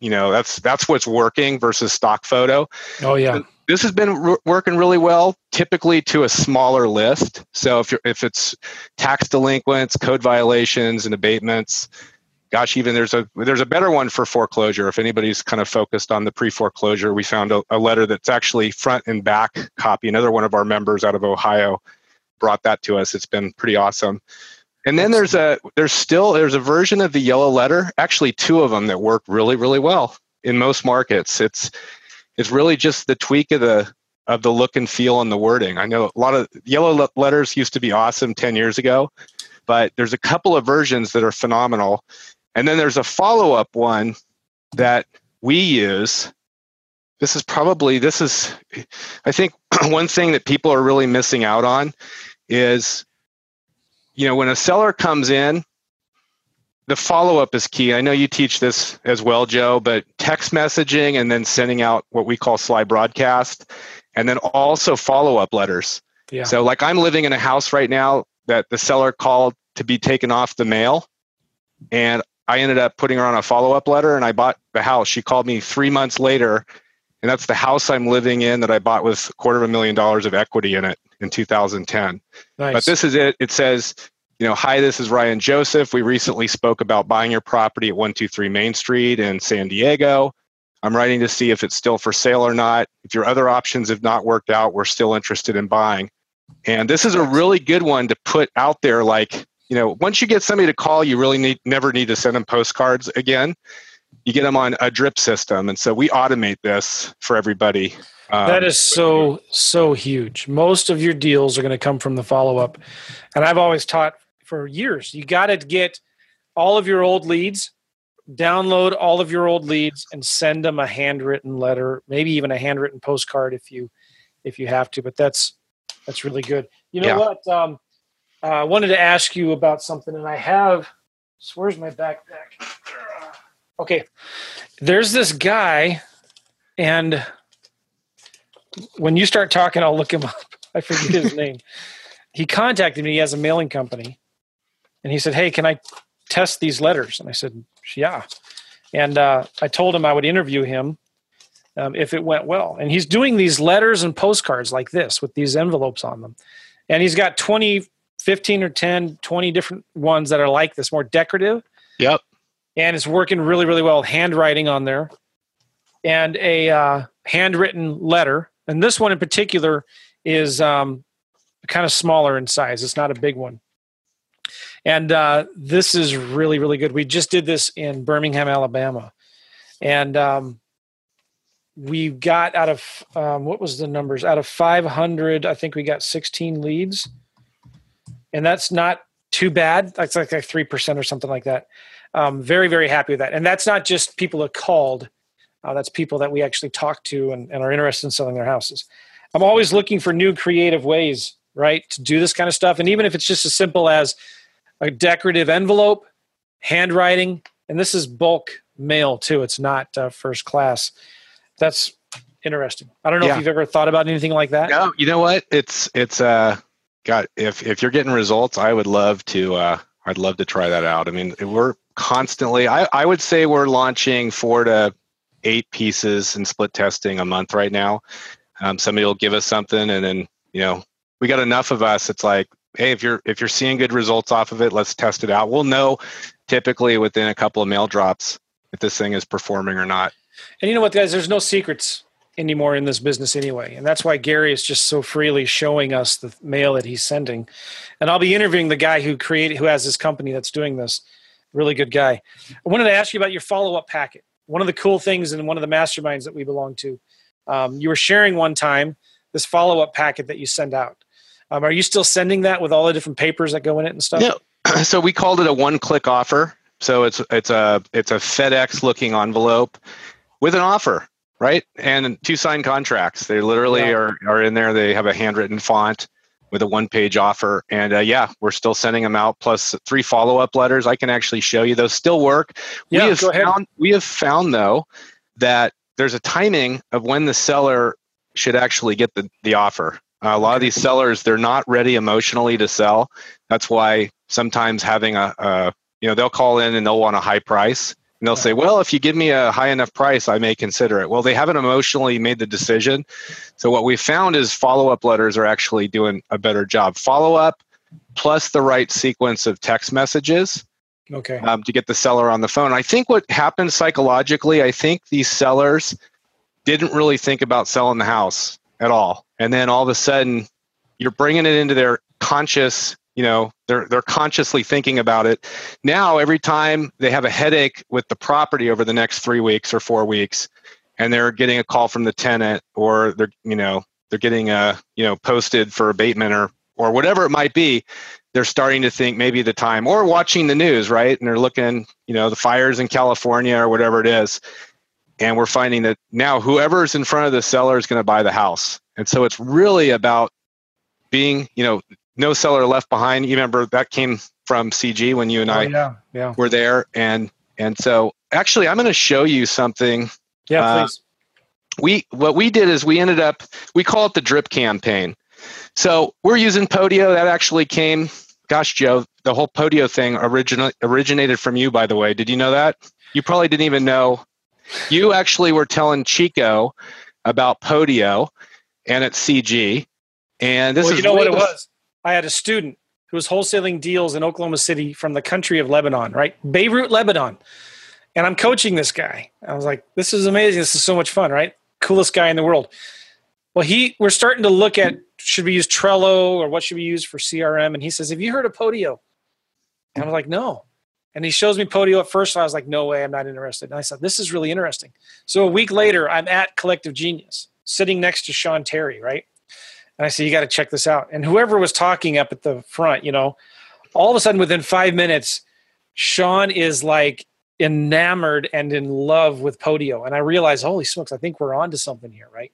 you know that's that's what's working versus stock photo oh yeah this has been r- working really well typically to a smaller list so if you're if it's tax delinquents code violations and abatements gosh even there's a there's a better one for foreclosure if anybody's kind of focused on the pre-foreclosure we found a, a letter that's actually front and back copy another one of our members out of ohio brought that to us. It's been pretty awesome. And then there's a there's still there's a version of the yellow letter, actually two of them that work really really well in most markets. It's it's really just the tweak of the of the look and feel and the wording. I know a lot of yellow letters used to be awesome 10 years ago, but there's a couple of versions that are phenomenal. And then there's a follow-up one that we use this is probably this is i think *clears throat* one thing that people are really missing out on is you know when a seller comes in the follow-up is key i know you teach this as well joe but text messaging and then sending out what we call Slybroadcast and then also follow-up letters yeah. so like i'm living in a house right now that the seller called to be taken off the mail and i ended up putting her on a follow-up letter and i bought the house she called me three months later and that's the house I'm living in that I bought with a quarter of a million dollars of equity in it in 2010. Nice. But this is it. It says, you know, hi, this is Ryan Joseph. We recently spoke about buying your property at 123 Main Street in San Diego. I'm writing to see if it's still for sale or not. If your other options have not worked out, we're still interested in buying. And this is a really good one to put out there. Like, you know, once you get somebody to call, you really need never need to send them postcards again you get them on a drip system and so we automate this for everybody um, that is so so huge most of your deals are going to come from the follow-up and i've always taught for years you got to get all of your old leads download all of your old leads and send them a handwritten letter maybe even a handwritten postcard if you if you have to but that's that's really good you know yeah. what um, uh, i wanted to ask you about something and i have where's my backpack okay, there's this guy, and when you start talking, I'll look him up. *laughs* I forget his *laughs* name. He contacted me. He has a mailing company, and he said, "Hey, can I test these letters?" And I said, "Yeah." And uh, I told him I would interview him um, if it went well. And he's doing these letters and postcards like this with these envelopes on them. And he's got 20, 15 or 10, 20 different ones that are like this, more decorative. Yep and it's working really really well handwriting on there and a uh, handwritten letter and this one in particular is um, kind of smaller in size it's not a big one and uh, this is really really good. We just did this in birmingham alabama. And um, we got out of um, what was the numbers? Out of 500 i think we got 16 leads. And that's not too bad. That's like, like 3% or something like that. Um, very very happy with that. And that's not just people that called. Uh, that's people that we actually talk to and, and are interested in selling their houses. I'm always looking for new creative ways right to do this kind of stuff. And even if it's just as simple as a decorative envelope handwriting and this is bulk mail too it's not uh, first class that's interesting. I don't know yeah. if you've ever thought about anything like that. No, you know what? It's it's uh got if if you're getting results, I would love to uh I'd love to try that out. I mean, we're constantly I I would say we're launching 4 to 8 pieces and split testing a month right now. Um, somebody will give us something and then, you know, we got enough of us it's like hey if you're if you're seeing good results off of it let's test it out. We'll know typically within a couple of mail drops if this thing is performing or not. And you know what guys? There's no secrets anymore in this business anyway. And that's why gary is just so freely showing us the mail that he's sending. And i'll be interviewing the guy who created who has this company that's doing this. Really good guy. I wanted to ask you about your follow-up packet. One of the cool things in one of the masterminds that we belong to um, you were sharing one time this follow-up packet that you send out um, are you still sending that with all the different papers that go in it and stuff? Yeah. *clears throat* So we called it a one-click offer. So it's it's a it's a FedEx looking envelope with an offer, right? And two signed contracts. They literally yeah. are are in there. They have a handwritten font with a one-page offer. And uh, yeah, we're still sending them out. Plus three follow-up letters. I can actually show you those. Still work. Yeah, we have go ahead. found we have found though that there's a timing of when the seller should actually get the, the offer. Uh, a lot of these sellers, they're not ready emotionally to sell. That's why sometimes having a, a you know, they'll call in and they'll want a high price. And they'll say, well, if you give me a high enough price, I may consider it. Well, they haven't emotionally made the decision. So, what we found is follow up letters are actually doing a better job. Follow up plus the right sequence of text messages okay. Um, to get the seller on the phone. I think what happens psychologically, I think these sellers didn't really think about selling the house at all and then all of a sudden you're bringing it into their conscious you know they're they're consciously thinking about it. Now every time they have a headache with the property over the next 3 weeks or 4 weeks and they're getting a call from the tenant or they're you know they're getting a you know posted for abatement or or whatever it might be they're starting to think maybe the time or watching the news right? And they're looking you know the fires in california or whatever it is and we're finding that now whoever's in front of the seller is going to buy the house. And so it's really about being you know no seller left behind. You remember that came from cg when you and oh, i yeah, yeah. were there. And and so actually i'm going to show you something yeah uh, please. we what we did is we ended up we call it the drip campaign. So we're using podio. That actually came gosh joe the whole podio thing original, originated from you by the way. Did you know that? You probably didn't even know you actually were telling Chico about Podio and at CG. And this well, is you know what it was. I had a student who was wholesaling deals in Oklahoma City from the country of Lebanon, right? Beirut, Lebanon. And I'm coaching this guy. I was like, this is amazing. This is so much fun, right? Coolest guy in the world. Well, he we're starting to look at should we use Trello or what should we use for CRM? And he says, Have you heard of Podio? And I was like, No. And he shows me Podio at first. And I was like, no way, I'm not interested. And I said, this is really interesting. So a week later, I'm at Collective Genius, sitting next to Sean Terry, right? And I said, you got to check this out. And whoever was talking up at the front, you know, all of a sudden within five minutes, Sean is like enamored and in love with Podio. And I realized, holy smokes, I think we're on to something here, right?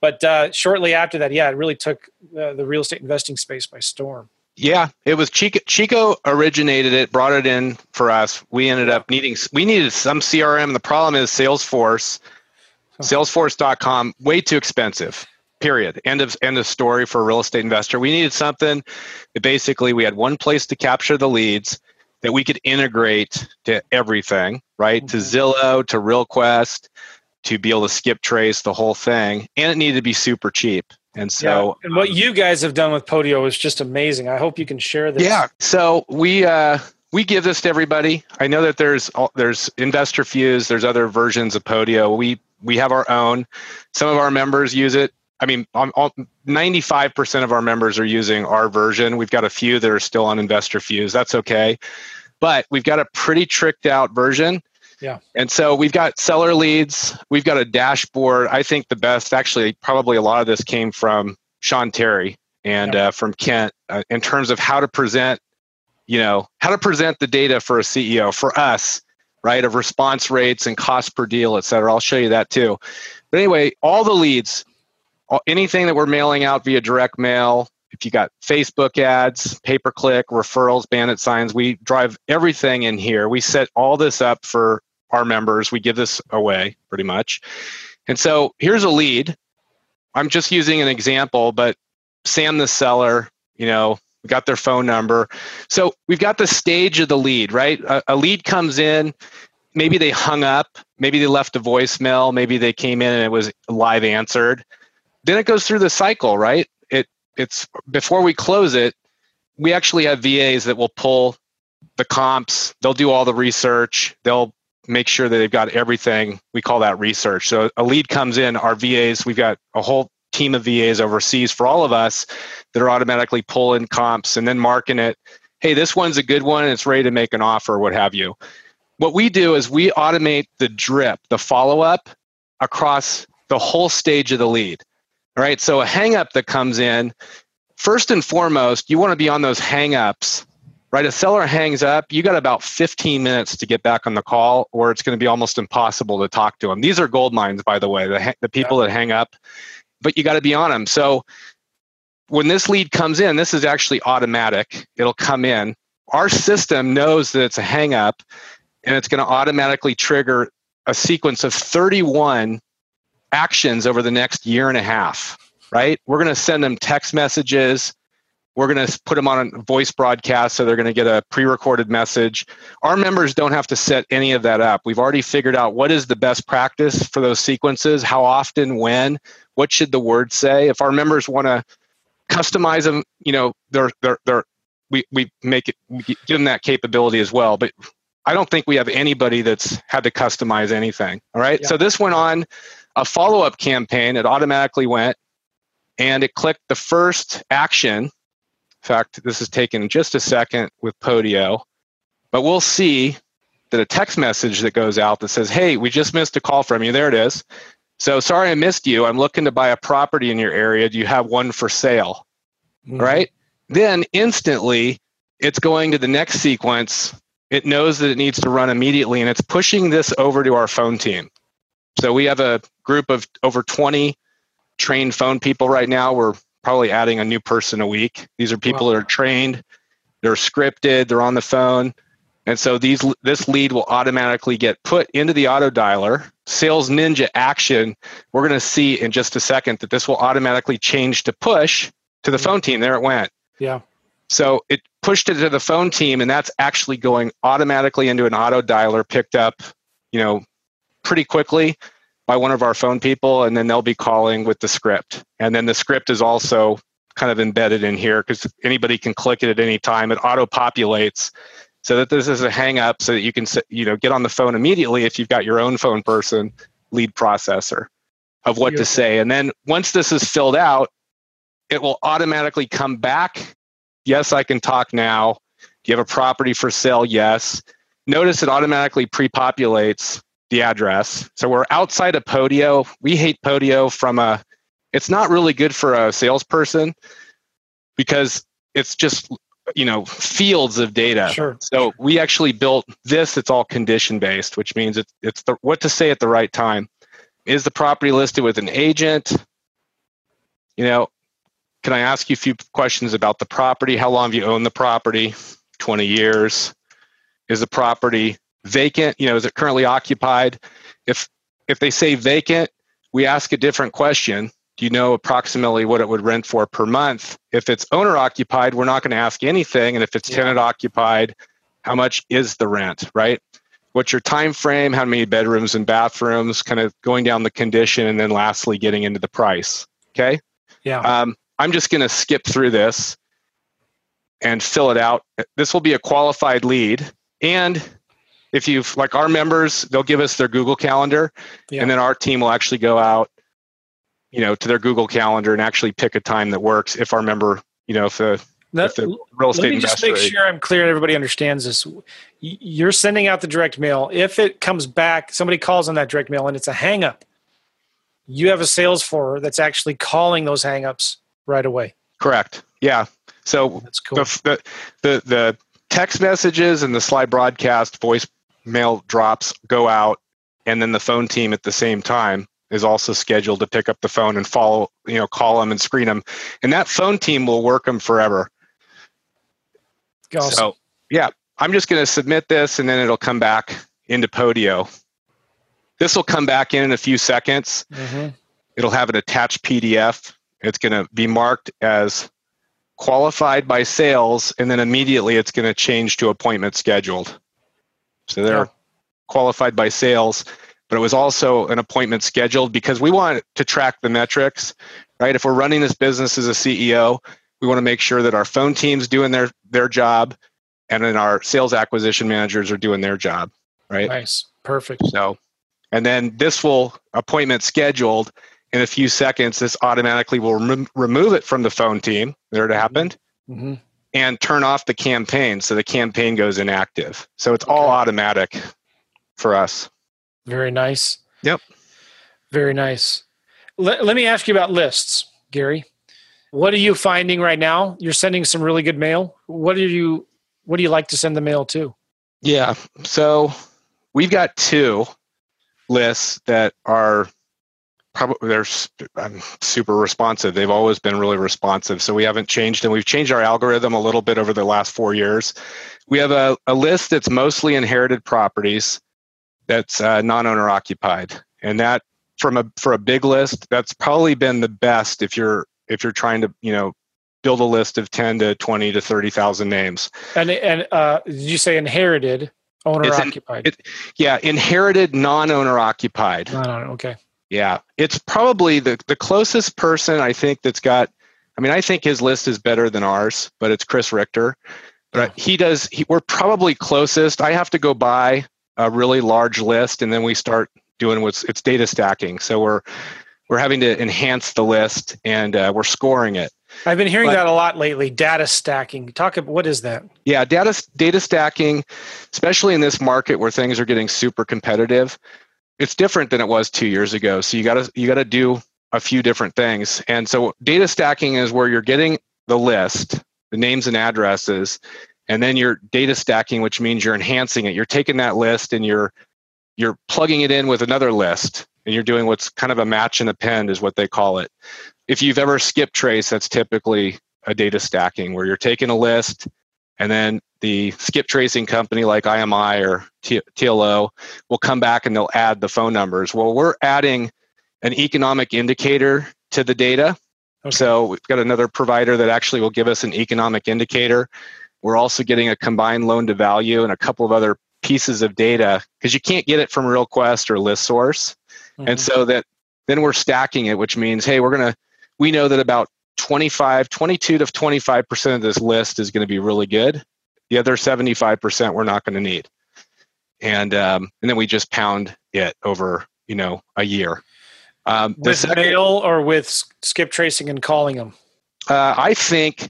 But uh, shortly after that, yeah, it really took uh, the real estate investing space by storm. Yeah, it was Chico. Chico originated it, brought it in for us. We ended up needing we needed some CRM. The problem is Salesforce, Salesforce.com, way too expensive. Period. End of end of story for a real estate investor. We needed something that basically we had one place to capture the leads that we could integrate to everything, right? To Zillow, to RealQuest, to be able to skip trace the whole thing, and it needed to be super cheap. And so, yeah. and what um, you guys have done with Podio is just amazing. I hope you can share this. Yeah. So we uh, we give this to everybody. I know that there's there's InvestorFuse. There's other versions of Podio. We we have our own. Some of our members use it. I mean, 95% of our members are using our version. We've got a few that are still on InvestorFuse. That's okay. But we've got a pretty tricked out version yeah. And so we've got seller leads. We've got a dashboard. I think the best, actually, probably a lot of this came from Sean Terry and yeah. uh, from Kent uh, in terms of how to present, you know, how to present the data for a CEO for us, right? Of response rates and cost per deal, et cetera. I'll show you that too. But anyway, all the leads, all, anything that we're mailing out via direct mail, if you got Facebook ads, pay per click, referrals, bandit signs, we drive everything in here. We set all this up for our members. We give this away pretty much. And so here's a lead. I'm just using an example, but Sam the seller, you know, we got their phone number. So we've got the stage of the lead, right? A, a, lead comes in, maybe they hung up, maybe they left a voicemail, maybe they came in and it was live answered. Then it goes through the cycle, right? It it's before we close it, we actually have VAs that will pull the comps, they'll do all the research, they'll make sure that they've got everything. We call that research. So a lead comes in, our VAs, we've got a whole team of VAs overseas for all of us that are automatically pulling comps and then marking it. Hey, this one's a good one. It's ready to make an offer, what have you. What we do is we automate the drip, the follow up across the whole stage of the lead. All right. So a hang up that comes in, first and foremost, you want to be on those hang ups right? A seller hangs up, you got about 15 minutes to get back on the call, or it's going to be almost impossible to talk to them. These are gold mines, by the way, the, the people yeah. that hang up, but you got to be on them. So when this lead comes in, this is actually automatic. It'll come in. Our system knows that it's a hang up, and it's going to automatically trigger a sequence of 31 actions over the next year and a half, right? We're going to send them text messages we're going to put them on a voice broadcast, so they're going to get a pre recorded message. Our members don't have to set any of that up. We've already figured out what is the best practice for those sequences, how often, when, what should the word say. If our members want to customize them, you know, they're, they're, they're, we, we make it, we give them that capability as well. But I don't think we have anybody that's had to customize anything. All right. Yeah. So this went on a follow up campaign. It automatically went and it clicked the first action In fact, this is taken just a second with Podio, but we'll see that a text message that goes out that says, Hey, we just missed a call from you. There it is. So sorry I missed you. I'm looking to buy a property in your area. Do you have one for sale? Mm-hmm. Right? Then instantly it's going to the next sequence. It knows that it needs to run immediately and it's pushing this over to our phone team. So we have a group of over 20 trained phone people right now. We're probably adding a new person a week. These are people wow. that are trained, they're scripted, they're on the phone. And so these this lead will automatically get put into the auto dialer. Sales Ninja action, we're going to see in just a second that this will automatically change to push to the mm-hmm. phone team. There it went. Yeah. So it pushed it to the phone team, and that's actually going automatically into an auto dialer picked up, you know, pretty quickly by one of our phone people, and then they'll be calling with the script. And then the script is also kind of embedded in here because anybody can click it at any time. It auto populates so that this is a hang up so that you can you know get on the phone immediately if you've got your own phone person lead processor of what Beautiful. to say. And then once this is filled out, it will automatically come back. Yes, I can talk now. Do you have a property for sale? Yes. Notice it automatically pre populates the address. So we're outside of Podio. We hate Podio from a, it's not really good for a salesperson because it's just, you know, fields of data. Sure. So we actually built this, it's all condition based, which means it's, it's the, what to say at the right time. Is the property listed with an agent? You know, can I ask you a few questions about the property? How long have you owned the property? 20 years. Is the property vacant you know is it currently occupied? If if they say vacant we ask a different question. Do you know approximately what it would rent for per month? If it's owner occupied we're not going to ask anything and if it's yeah. tenant occupied how much is the rent right? What's your time frame? How many bedrooms and bathrooms? Kind of going down the condition and then lastly getting into the price okay? Yeah. Um, i'm just going to skip through this and fill it out. This will be a qualified lead and if you've like our members, they'll give us their Google Calendar, yeah. and then our team will actually go out, you know, to their Google Calendar and actually pick a time that works. If our member, you know, if the if the real estate let me just make sure I'm clear and everybody understands this. You're sending out the direct mail. If it comes back, somebody calls on that direct mail and it's a hangup. You have a sales for that's actually calling those hangups right away. Correct. Yeah. So that's cool. The, the, the, the text messages and the Slybroadcast voice mail drops go out and then the phone team at the same time is also scheduled to pick up the phone and follow you know call them and screen them and that phone team will work them forever awesome. so yeah i'm just going to submit this and then it'll come back into podio this will come back in in a few seconds. Mm-hmm. It'll have an attached PDF. It's going to be marked as qualified by sales, and then immediately it's going to change to appointment scheduled. So they're yeah. qualified by sales, but it was also an appointment scheduled because we want to track the metrics, right? If we're running this business as a CEO, we want to make sure that our phone team's doing their their job, and then our sales acquisition managers are doing their job, right? Nice, perfect. So, and then this will appointment scheduled in a few seconds. This automatically will rem- remove it from the phone team there it happened, mm-hmm. And turn off the campaign so the campaign goes inactive. So it's okay. all automatic for us. Very nice. Yep. Very nice. Let, let me ask you about lists, Gary. What are you finding right now? You're sending some really good mail. What do you what do you like to send the mail to? Yeah. So we've got two lists that are probably they're I'm super responsive. They've always been really responsive. So we haven't changed and we've changed our algorithm a little bit over the last four years. We have a, a list that's mostly inherited properties that's uh, non-owner occupied. And that from a for a big list, that's probably been the best if you're if you're trying to, you know, build a list of 10 to 20 to 30,000 names. And and uh, did you say inherited owner occupied? It, yeah, inherited non-owner occupied. Non-owner, okay. Yeah, it's probably the the closest person I think that's got. I mean, I think his list is better than ours, but it's Chris Richter. But he does. He, we're probably closest. I have to go buy a really large list, and then we start doing what's it's data stacking. So we're we're having to enhance the list, and uh, we're scoring it. I've been hearing but, that a lot lately. Data stacking. Talk about what is that? Yeah, data data stacking, especially in this market where things are getting super competitive. It's different than it was two years ago. So you got to you got to do a few different things. And so data stacking is where you're getting the list, the names and addresses, and then you're data stacking, which means you're enhancing it. You're taking that list and you're you're plugging it in with another list and you're doing what's kind of a match and append is what they call it if you've ever skip trace, that's typically a data stacking where you're taking a list and then the skip tracing company like IDI or TLO will come back and they'll add the phone numbers. Well, we're adding an economic indicator to the data. Okay. So we've got another provider that actually will give us an economic indicator. We're also getting a combined loan to value and a couple of other pieces of data because you can't get it from RealQuest or ListSource. Mm-hmm. And so that then we're stacking it, which means, hey, we're going to we know that about 25, 22 to 25% of this list is going to be really good. The other 75% we're not going to need. And, um, and then we just pound it over, you know, a year. Um, with second, mail or with skip tracing and calling them? Uh, I think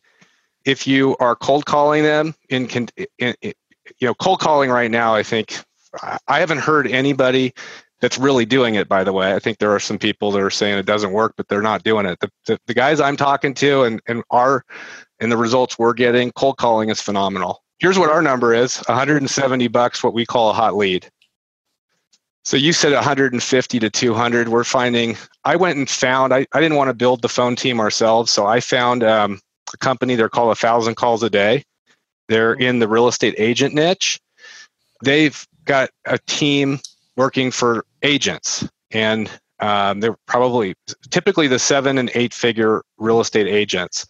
if you are cold calling them in, in, in, you know, cold calling right now, I think I haven't heard anybody that's really doing it by the way i think there are some people that are saying it doesn't work but they're not doing it the, the, the guys i'm talking to and, and our and the results we're getting cold calling is phenomenal here's what our number is 170 bucks what we call a hot lead. So you said 150 to 200 we're finding i went and found i, I didn't want to build the phone team ourselves so i found um, a company they're called a thousand calls a day. They're in the real estate agent niche. They've got a team working for agents, and um, they're probably typically the seven and eight figure real estate agents.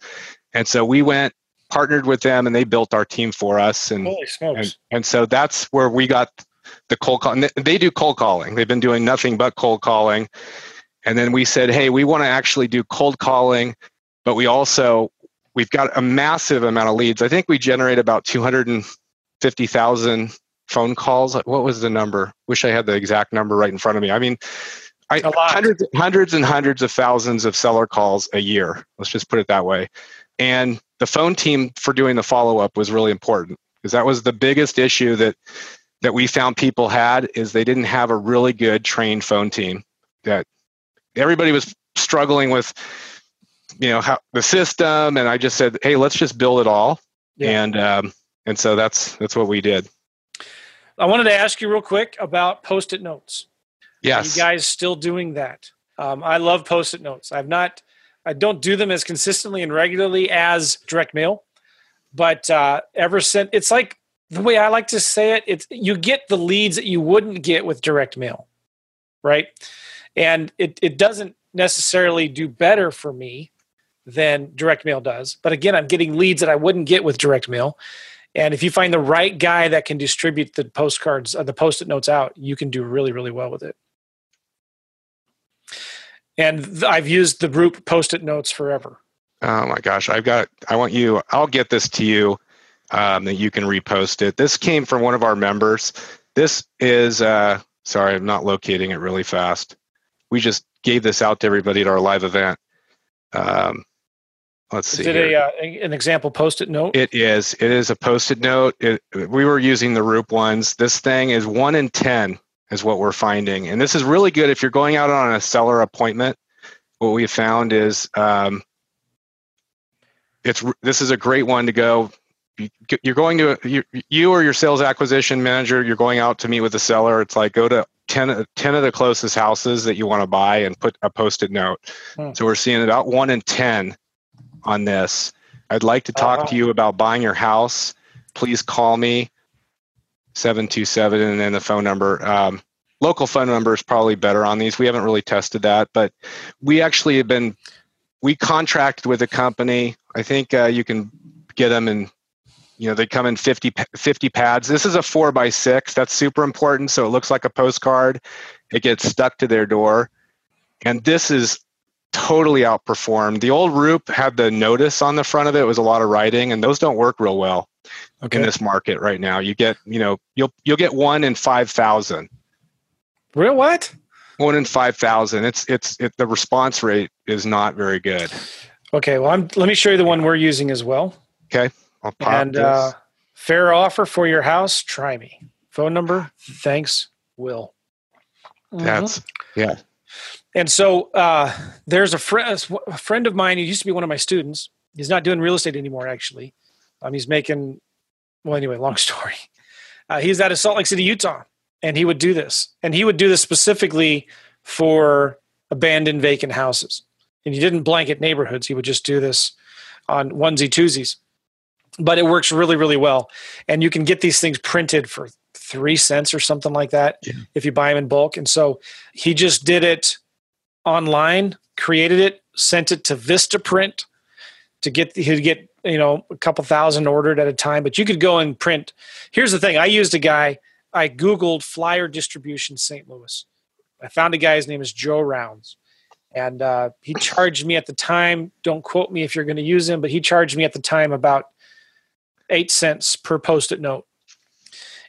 And so we went partnered with them, and they built our team for us. And and, and so that's where we got the cold call. They do cold calling. They've been doing nothing but cold calling. And then we said, hey, we want to actually do cold calling, but we also we've got a massive amount of leads. I think we generate about 250,000 phone calls. What was the number? Wish I had the exact number right in front of me. I mean, I, hundreds, hundreds and hundreds of thousands of seller calls a year. Let's just put it that way. And the phone team for doing the follow up was really important because that was the biggest issue that that we found people had is they didn't have a really good trained phone team. That everybody was struggling with, you know, how the system. And I just said, hey, let's just build it all. Yeah. And um, and so that's that's what we did. I wanted to ask you real quick about post-it notes. Yes. Are you guys still doing that? Um, I love post-it notes. I've not, I don't do them as consistently and regularly as direct mail, but uh, ever since it's like the way I like to say it, it's you get the leads that you wouldn't get with direct mail. right? And it, it doesn't necessarily do better for me than direct mail does. But again, I'm getting leads that I wouldn't get with direct mail. And if you find the right guy that can distribute the postcards, uh, the post-it notes out, you can do really, really well with it. And I've used the group post-it notes forever. Oh my gosh, I've got. I want you. I'll get this to you. Um, that you can repost it. This came from one of our members. This is. Uh, sorry, I'm not locating it really fast. We just gave this out to everybody at our live event. Um, let's see. Is it a, uh, an example post-it note? It is. It is a post-it note. It, we were using the Roop ones. This thing is one in ten is what we're finding, and this is really good if you're going out on a seller appointment. What we found is um, it's this is a great one to go. You're going to you, you or your sales acquisition manager. You're going out to meet with the seller. It's like go to 10, 10 of the closest houses that you want to buy and put a post-it note. Hmm. So we're seeing about one in ten on this. I'd like to talk uh-huh. to you about buying your house. Please call me 727 and then the phone number. Um, local phone number is probably better on these. We haven't really tested that, but we actually have been, we contract with a company. I think uh, you can get them in, you know, they come in 50, 50 pads. This is a four by six. That's super important. So it looks like a postcard. It gets stuck to their door. And this is totally outperformed. The old Roop had the notice on the front of it. it was a lot of writing, and those don't work real well okay. in this market right now. You get, you know, you'll you'll get one in five thousand. Real what? One in five thousand. It's it's it, the response rate is not very good. Okay, well, I'm, let me show you the one we're using as well. Okay, I'll pop and uh, fair offer for your house. Try me. Phone number. Thanks, Will. That's mm-hmm. yeah. And so uh, there's a, fr- a friend of mine who used to be one of my students. He's not doing real estate anymore, actually. Um, he's making, well, anyway, long *laughs* story. Uh, he's out of Salt Lake City, Utah, and he would do this. And he would do this specifically for abandoned vacant houses. And he didn't blanket neighborhoods, he would just do this on onesie twosies. But it works really, really well. And you can get these things printed for three cents or something like that yeah. if you buy them in bulk. And so he just did it online, created it, sent it to Vistaprint to get he'd get you know a couple thousand ordered at a time. But you could go and print. Here's the thing: I used a guy. I googled flyer distribution St. Louis. I found a guy. His name is Joe Rounds, and uh, he charged me at the time. Don't quote me if you're going to use him, but he charged me at the time about eight cents per post-it note.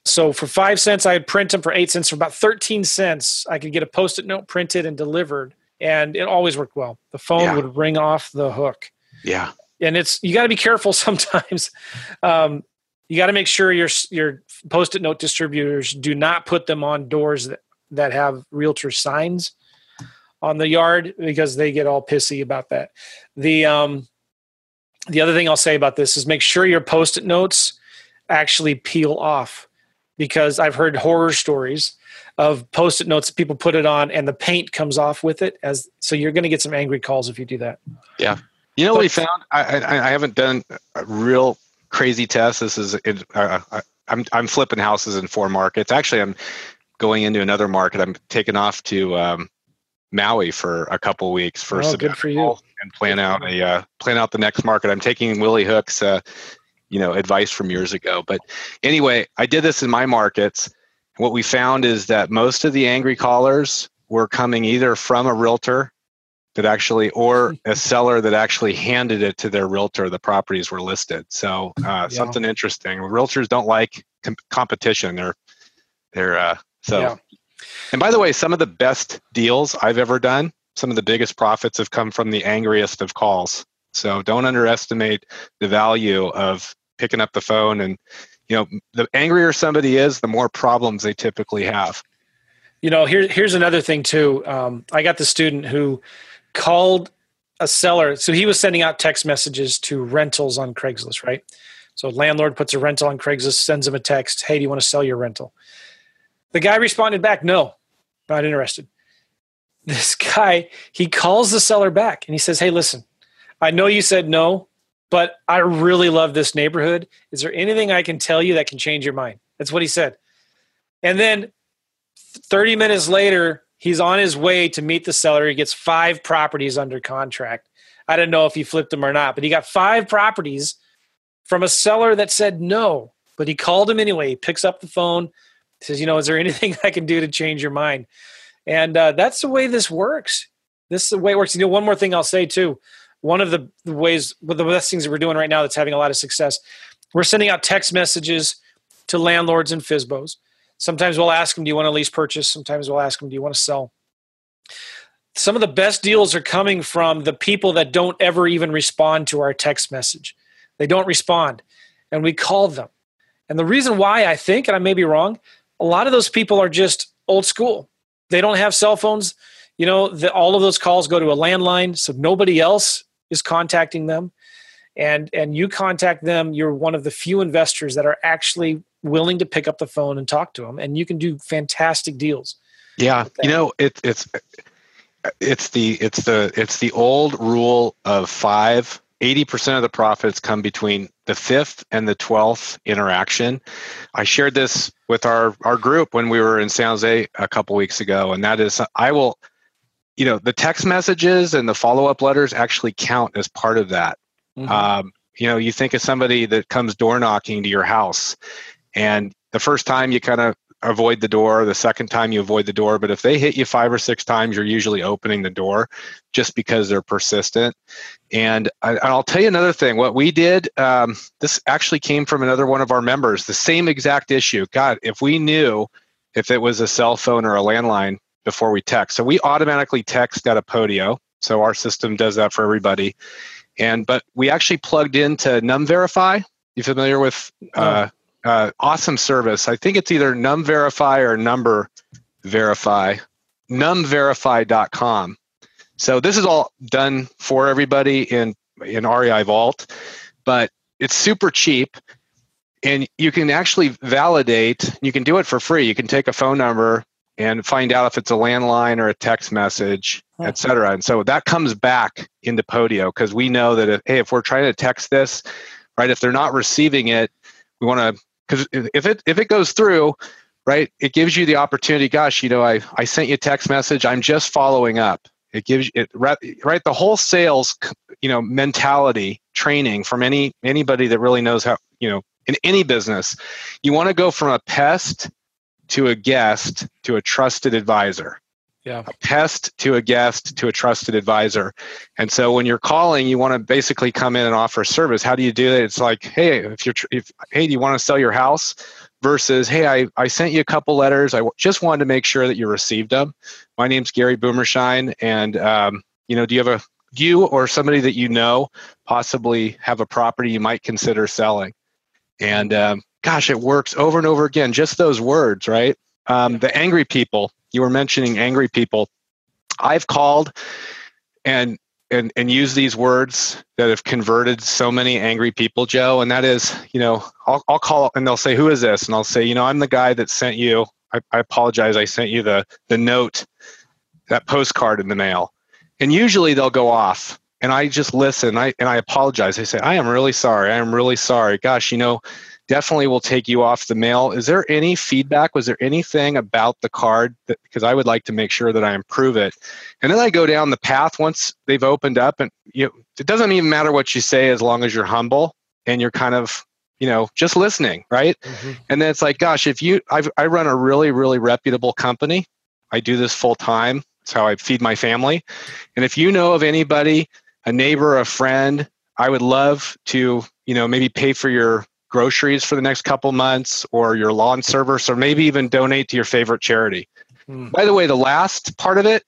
So for five cents, I'd print them. For eight cents, for about thirteen cents, I could get a post-it note printed and delivered and it always worked well. The phone yeah. would ring off the hook. Yeah. And it's you got to be careful *laughs* sometimes. Um, you got to make sure your your post-it note distributors do not put them on doors that, that have realtor signs on the yard because they get all pissy about that. The um, the other thing I'll say about this is make sure your post-it notes actually peel off because I've heard horror stories of post-it notes that people put it on and the paint comes off with it as so you're going to get some angry calls if you do that. Yeah. You know but, what we found? I, I, I haven't done a real crazy test. This is it, uh, I, I'm, I'm flipping houses in four markets. Actually i'm going into another market. I'm taking off to um, maui for a couple weeks for oh, good for you. and plan out a uh, plan out the next market. I'm taking willie hook's uh, you know advice from years ago. But anyway i did this in my markets what we found is that most of the angry callers were coming either from a realtor that actually or *laughs* a seller that actually handed it to their realtor the properties were listed. So uh, yeah. something interesting. Realtors don't like com- competition. They're they're uh, so. Yeah. and by the way some of the best deals i've ever done some of the biggest profits have come from the angriest of calls. So don't underestimate the value of picking up the phone and you know the angrier somebody is the more problems they typically have. You know here, here's another thing too. Um, i got the student who called a seller. So he was sending out text messages to rentals on craigslist right? So landlord puts a rental on craigslist sends him a text hey do you want to sell your rental? The guy responded back no not interested. *laughs* This guy he calls the seller back and he says hey listen i know you said no but I really love this neighborhood. Is there anything I can tell you that can change your mind? That's what he said. And then 30 minutes later, He's on his way to meet the seller. He gets five properties under contract. I don't know if he flipped them or not, but he got five properties from a seller that said no. But he called him anyway. He picks up the phone, says, "You know, is there anything *laughs* I can do to change your mind?" And uh, that's the way this works. This is the way it works. You know, one more thing I'll say too. One of the, ways, one of the best things that we're doing right now that's having a lot of success, we're sending out text messages to landlords and FSBOs. Sometimes we'll ask them, "Do you want to lease purchase?" Sometimes we'll ask them, "Do you want to sell?" Some of the best deals are coming from the people that don't ever even respond to our text message. They don't respond, and we call them. And the reason why I think, and I may be wrong, a lot of those people are just old school. They don't have cell phones. You know, the, all of those calls go to a landline, so nobody else is contacting them. And and you contact them, you're one of the few investors that are actually willing to pick up the phone and talk to them, and you can do fantastic deals. Yeah, you know, it, it's it's the it's the it's the old rule of five 80% of the profits come between the fifth and the 12th interaction. I shared this with our, our group when we were in San Jose a couple weeks ago, and that is I will, you know, the text messages and the follow up letters actually count as part of that. Mm-hmm. Um, you know, you think of somebody that comes door knocking to your house, and the first time you kind of avoid the door. The second time you avoid the door. But if they hit you five or six times, you're usually opening the door just because they're persistent. And, I, will tell you another thing. What we did, um, this actually came from another one of our members, the same exact issue. God, if we knew if it was a cell phone or a landline before we text. So we automatically text at a Podio. So our system does that for everybody. And but we actually plugged into NumVerify. You familiar with uh, uh, awesome service. I think it's either NumVerify or Number Verify, numverify.com. So this is all done for everybody in in REI Vault, but it's super cheap, and you can actually validate. You can do it for free. You can take a phone number and find out if it's a landline or a text message, et cetera. And so that comes back into Podio because we know that if, hey, if we're trying to text this, right, if they're not receiving it, we want to because if it if it goes through right it gives you the opportunity gosh you know i i sent you a text message i'm just following up it gives it right, right the whole sales you know mentality training from any anybody that really knows how you know in any business you want to go from a pest to a guest to a trusted advisor yeah. a pest to a guest to a trusted advisor. And so when you're calling, you want to basically come in and offer service. How do you do it? It's like, hey, if you're, if, hey, do you want to sell your house? Versus, hey, I, I sent you a couple letters. I just wanted to make sure that you received them. My name's Gary Boomershine, and um, you know, do you have a you or somebody that you know possibly have a property you might consider selling? And um, gosh, it works over and over again. Just those words, right? Um, the angry people you were mentioning angry people. I've called and and and use these words that have converted so many angry people, Joe. And that is, you know, I'll I'll call and they'll say, "Who is this?" And I'll say, "You know, I'm the guy that sent you. I, I apologize. I sent you the the note, that postcard in the mail." And usually they'll go off, and I just listen. I and I apologize. I say, "I am really sorry. I am really sorry. Gosh, you know." Definitely will take you off the mail. Is there any feedback? Was there anything about the card because I would like to make sure that I improve it? And then I go down the path once they've opened up, and you know, it doesn't even matter what you say as long as you're humble and you're kind of you know just listening, right? Mm-hmm. And then it's like, gosh, if you I've, I run a really really reputable company. I do this full time. It's how I feed my family. And if you know of anybody, a neighbor, a friend, I would love to, you know, maybe pay for your groceries for the next couple months or your lawn service or maybe even donate to your favorite charity. Mm. By the way, the last part of it,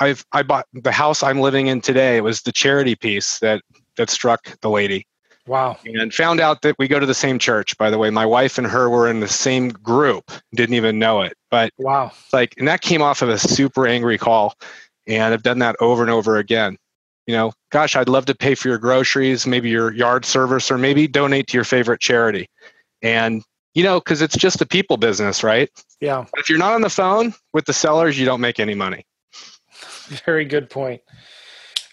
I've I bought the house I'm living in today. It was the charity piece that that struck the lady. Wow. And found out that we go to the same church, by the way. My wife and her were in the same group, didn't even know it. But wow. Like and that came off of a super angry call. And I've done that over and over again you know, gosh, I'd love to pay for your groceries, maybe your yard service, or maybe donate to your favorite charity. And, you know, because it's just a people business, right? Yeah. But if you're not on the phone with the sellers, you don't make any money. *laughs* Very good point.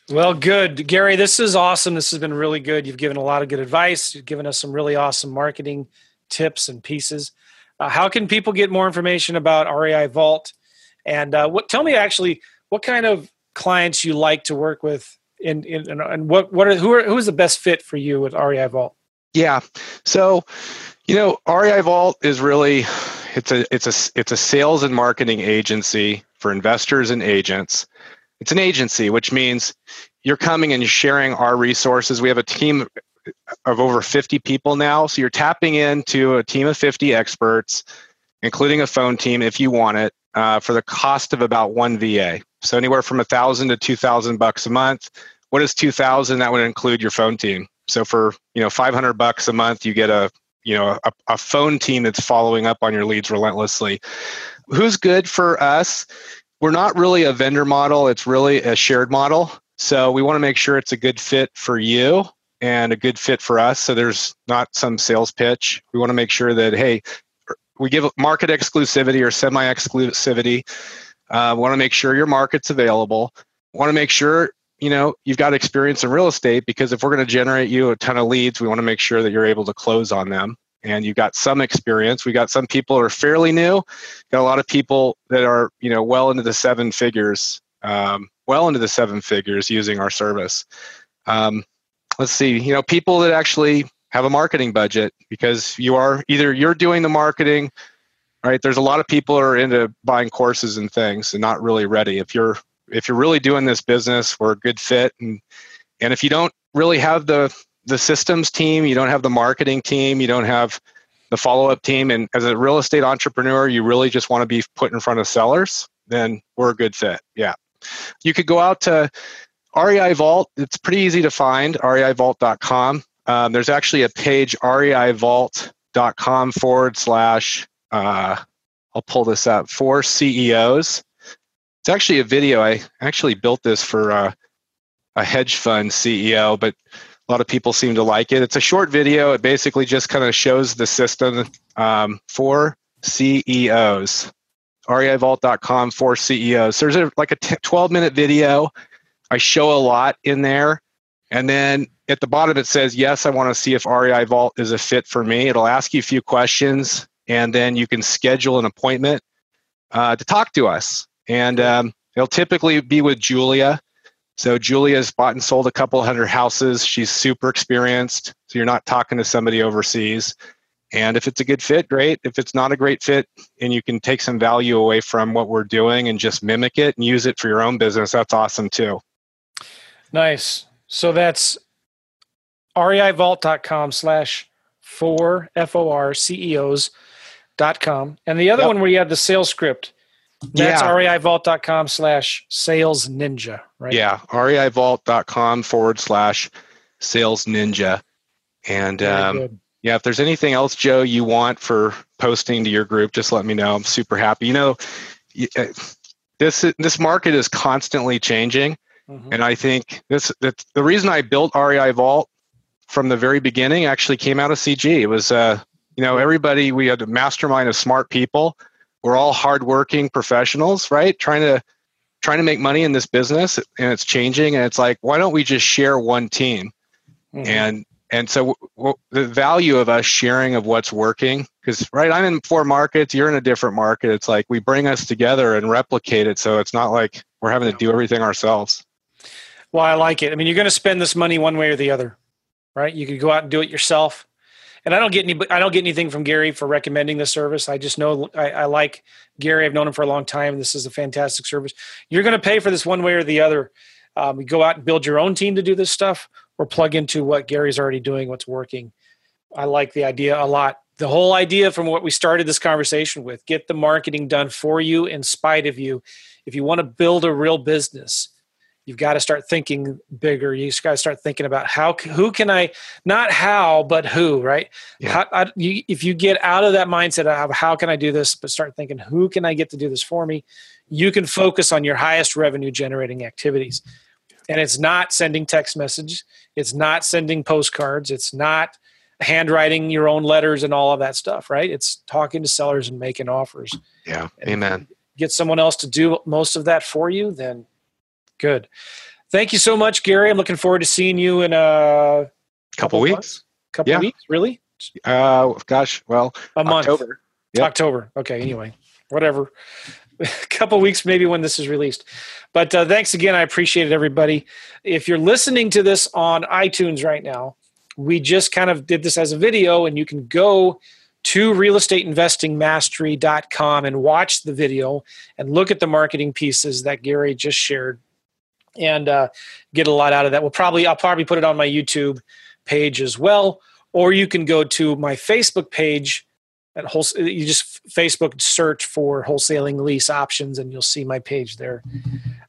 Well, good. Gary, this is awesome. This has been really good. You've given a lot of good advice. You've given us some really awesome marketing tips and pieces. Uh, how can people get more information about REI Vault And uh, what? Tell me actually, what kind of clients you like to work with, in, in and what what are who are who is the best fit for you with REI Vault? Yeah, so you know, REI Vault is really it's a it's a it's a sales and marketing agency for investors and agents. It's an agency, which means you're coming and sharing our resources. We have a team of over 50 people now, so you're tapping into a team of 50 experts, including a phone team if you want it, uh, for the cost of about one VA. So anywhere from a thousand to two thousand bucks a month. What is two thousand? That would include your phone team. So for you know 500 bucks a month, you get a you know a, a phone team that's following up on your leads relentlessly. Who's good for us? We're not really a vendor model. It's really a shared model. So we want to make sure it's a good fit for you and a good fit for us. So there's not some sales pitch. We want to make sure that hey, we give market exclusivity or semi exclusivity. Uh, want to make sure your market's available. Want to make sure you know you've got experience in real estate because if we're going to generate you a ton of leads, we want to make sure that you're able to close on them. And you've got some experience. We got some people who are fairly new. Got a lot of people that are you know well into the seven figures, um, well into the seven figures using our service. Um, let's see, you know, people that actually have a marketing budget because you are either you're doing the marketing right? There's a lot of people are into buying courses and things and not really ready. If you're if you're really doing this business we're a good fit. And and if you don't really have the the systems team you don't have the marketing team you don't have the follow-up team and as a real estate entrepreneur you really just want to be put in front of sellers then we're a good fit. Yeah. You could go out to rei vault. It's pretty easy to find reivault.com um, there's actually a page reivault.com forward slash uh, i'll pull this up for ceos it's actually a video. I actually built this for uh, a hedge fund CEO, but a lot of people seem to like it. It's a short video. It basically just kind of shows the system um, for CEOs. REIVault.com for CEOs. There's a, like a t- 12 minute video. I show a lot in there. And then at the bottom it says, Yes, I want to see if REI Vault is a fit for me. It'll ask you a few questions, and then you can schedule an appointment uh, to talk to us and um, it'll typically be with Julia. So Julia's bought and sold a couple hundred houses. She's super experienced. So you're not talking to somebody overseas. And if it's a good fit, great. If it's not a great fit and you can take some value away from what we're doing and just mimic it and use it for your own business, that's awesome too. Nice. So that's reivault.com slash for F-O-R CEOs dot com. And the other yep. one where you have the sales script that's yeah. reivault.com slash sales ninja, right? Yeah, reivault.com forward slash sales ninja. And um, yeah, if there's anything else, Joe, you want for posting to your group, just let me know. I'm super happy. You know, uh, this this market is constantly changing, mm-hmm. and I think this that the reason I built REI Vault from the very beginning actually came out of CG. It was uh, you know everybody we had a mastermind of smart people we're all hardworking professionals, right? Trying to trying to make money in this business, and it's changing. And it's like, why don't we just share one team? Mm-hmm. And and so w- w- the value of us sharing of what's working, because right, I'm in four markets, you're in a different market. It's like we bring us together and replicate it, so it's not like we're having to do everything ourselves. Well, I like it. I mean, you're going to spend this money one way or the other, right? You could go out and do it yourself and I don't get any I don't get anything from Gary for recommending the service. I just know I, I like Gary. I've known him for a long time. This is a fantastic service. You're going to pay for this one way or the other. Um, you go out and build your own team to do this stuff, or plug into what Gary's already doing, what's working. I like the idea a lot. The whole idea from what we started this conversation with: get the marketing done for you in spite of you. If you want to build a real business, you've got to start thinking bigger. You have got to start thinking about how who can i not how but who right? Yeah. how, I, you, if you get out of that mindset of how can i do this but start thinking who can i get to do this for me? You can focus on your highest revenue generating activities. And it's not sending text messages. It's not sending postcards. It's not handwriting your own letters and all of that stuff right? It's talking to sellers and making offers. Yeah. And amen. get someone else to do most of that for you then Good. Thank you so much, Gary. I'm looking forward to seeing you in a couple, couple weeks. Months? Couple yeah. weeks, really? Uh, gosh, well, a month. October. Yep. October. Okay. Anyway, whatever. a *laughs* couple weeks maybe when this is released. But uh, thanks again. I appreciate it, everybody. If you're listening to this on iTunes right now, we just kind of did this as a video, and you can go to realestateinvestingmastery.com and watch the video and look at the marketing pieces that Gary just shared and uh, get a lot out of that. We'll probably I'll probably put it on my YouTube page as well, or you can go to my Facebook page at whole. You just Facebook search for wholesaling lease options, and you'll see my page there.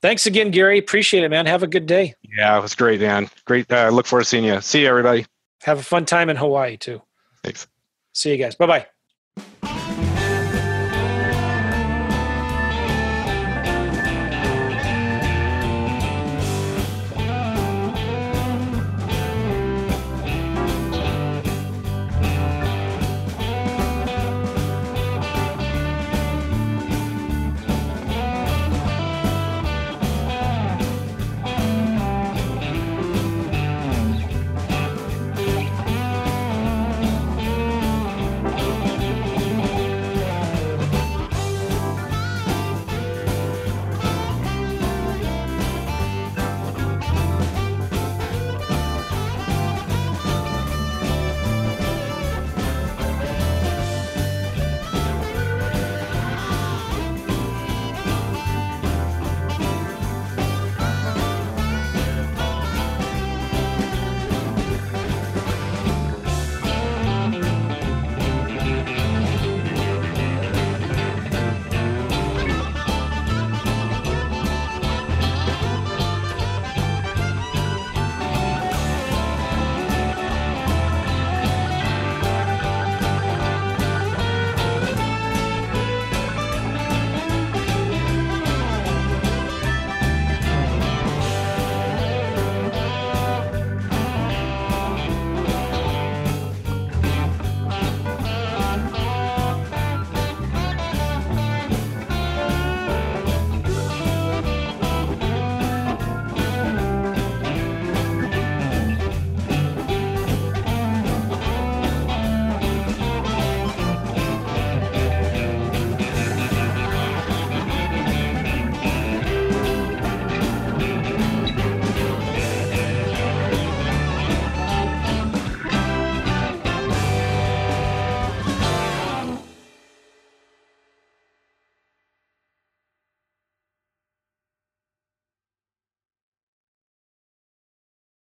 Thanks again, Gary. Appreciate it, man. Have a good day. Yeah, it was great, man. Great. Uh, look forward to seeing you. See you, everybody. Have a fun time in Hawaii too. Thanks. See you guys. Bye bye.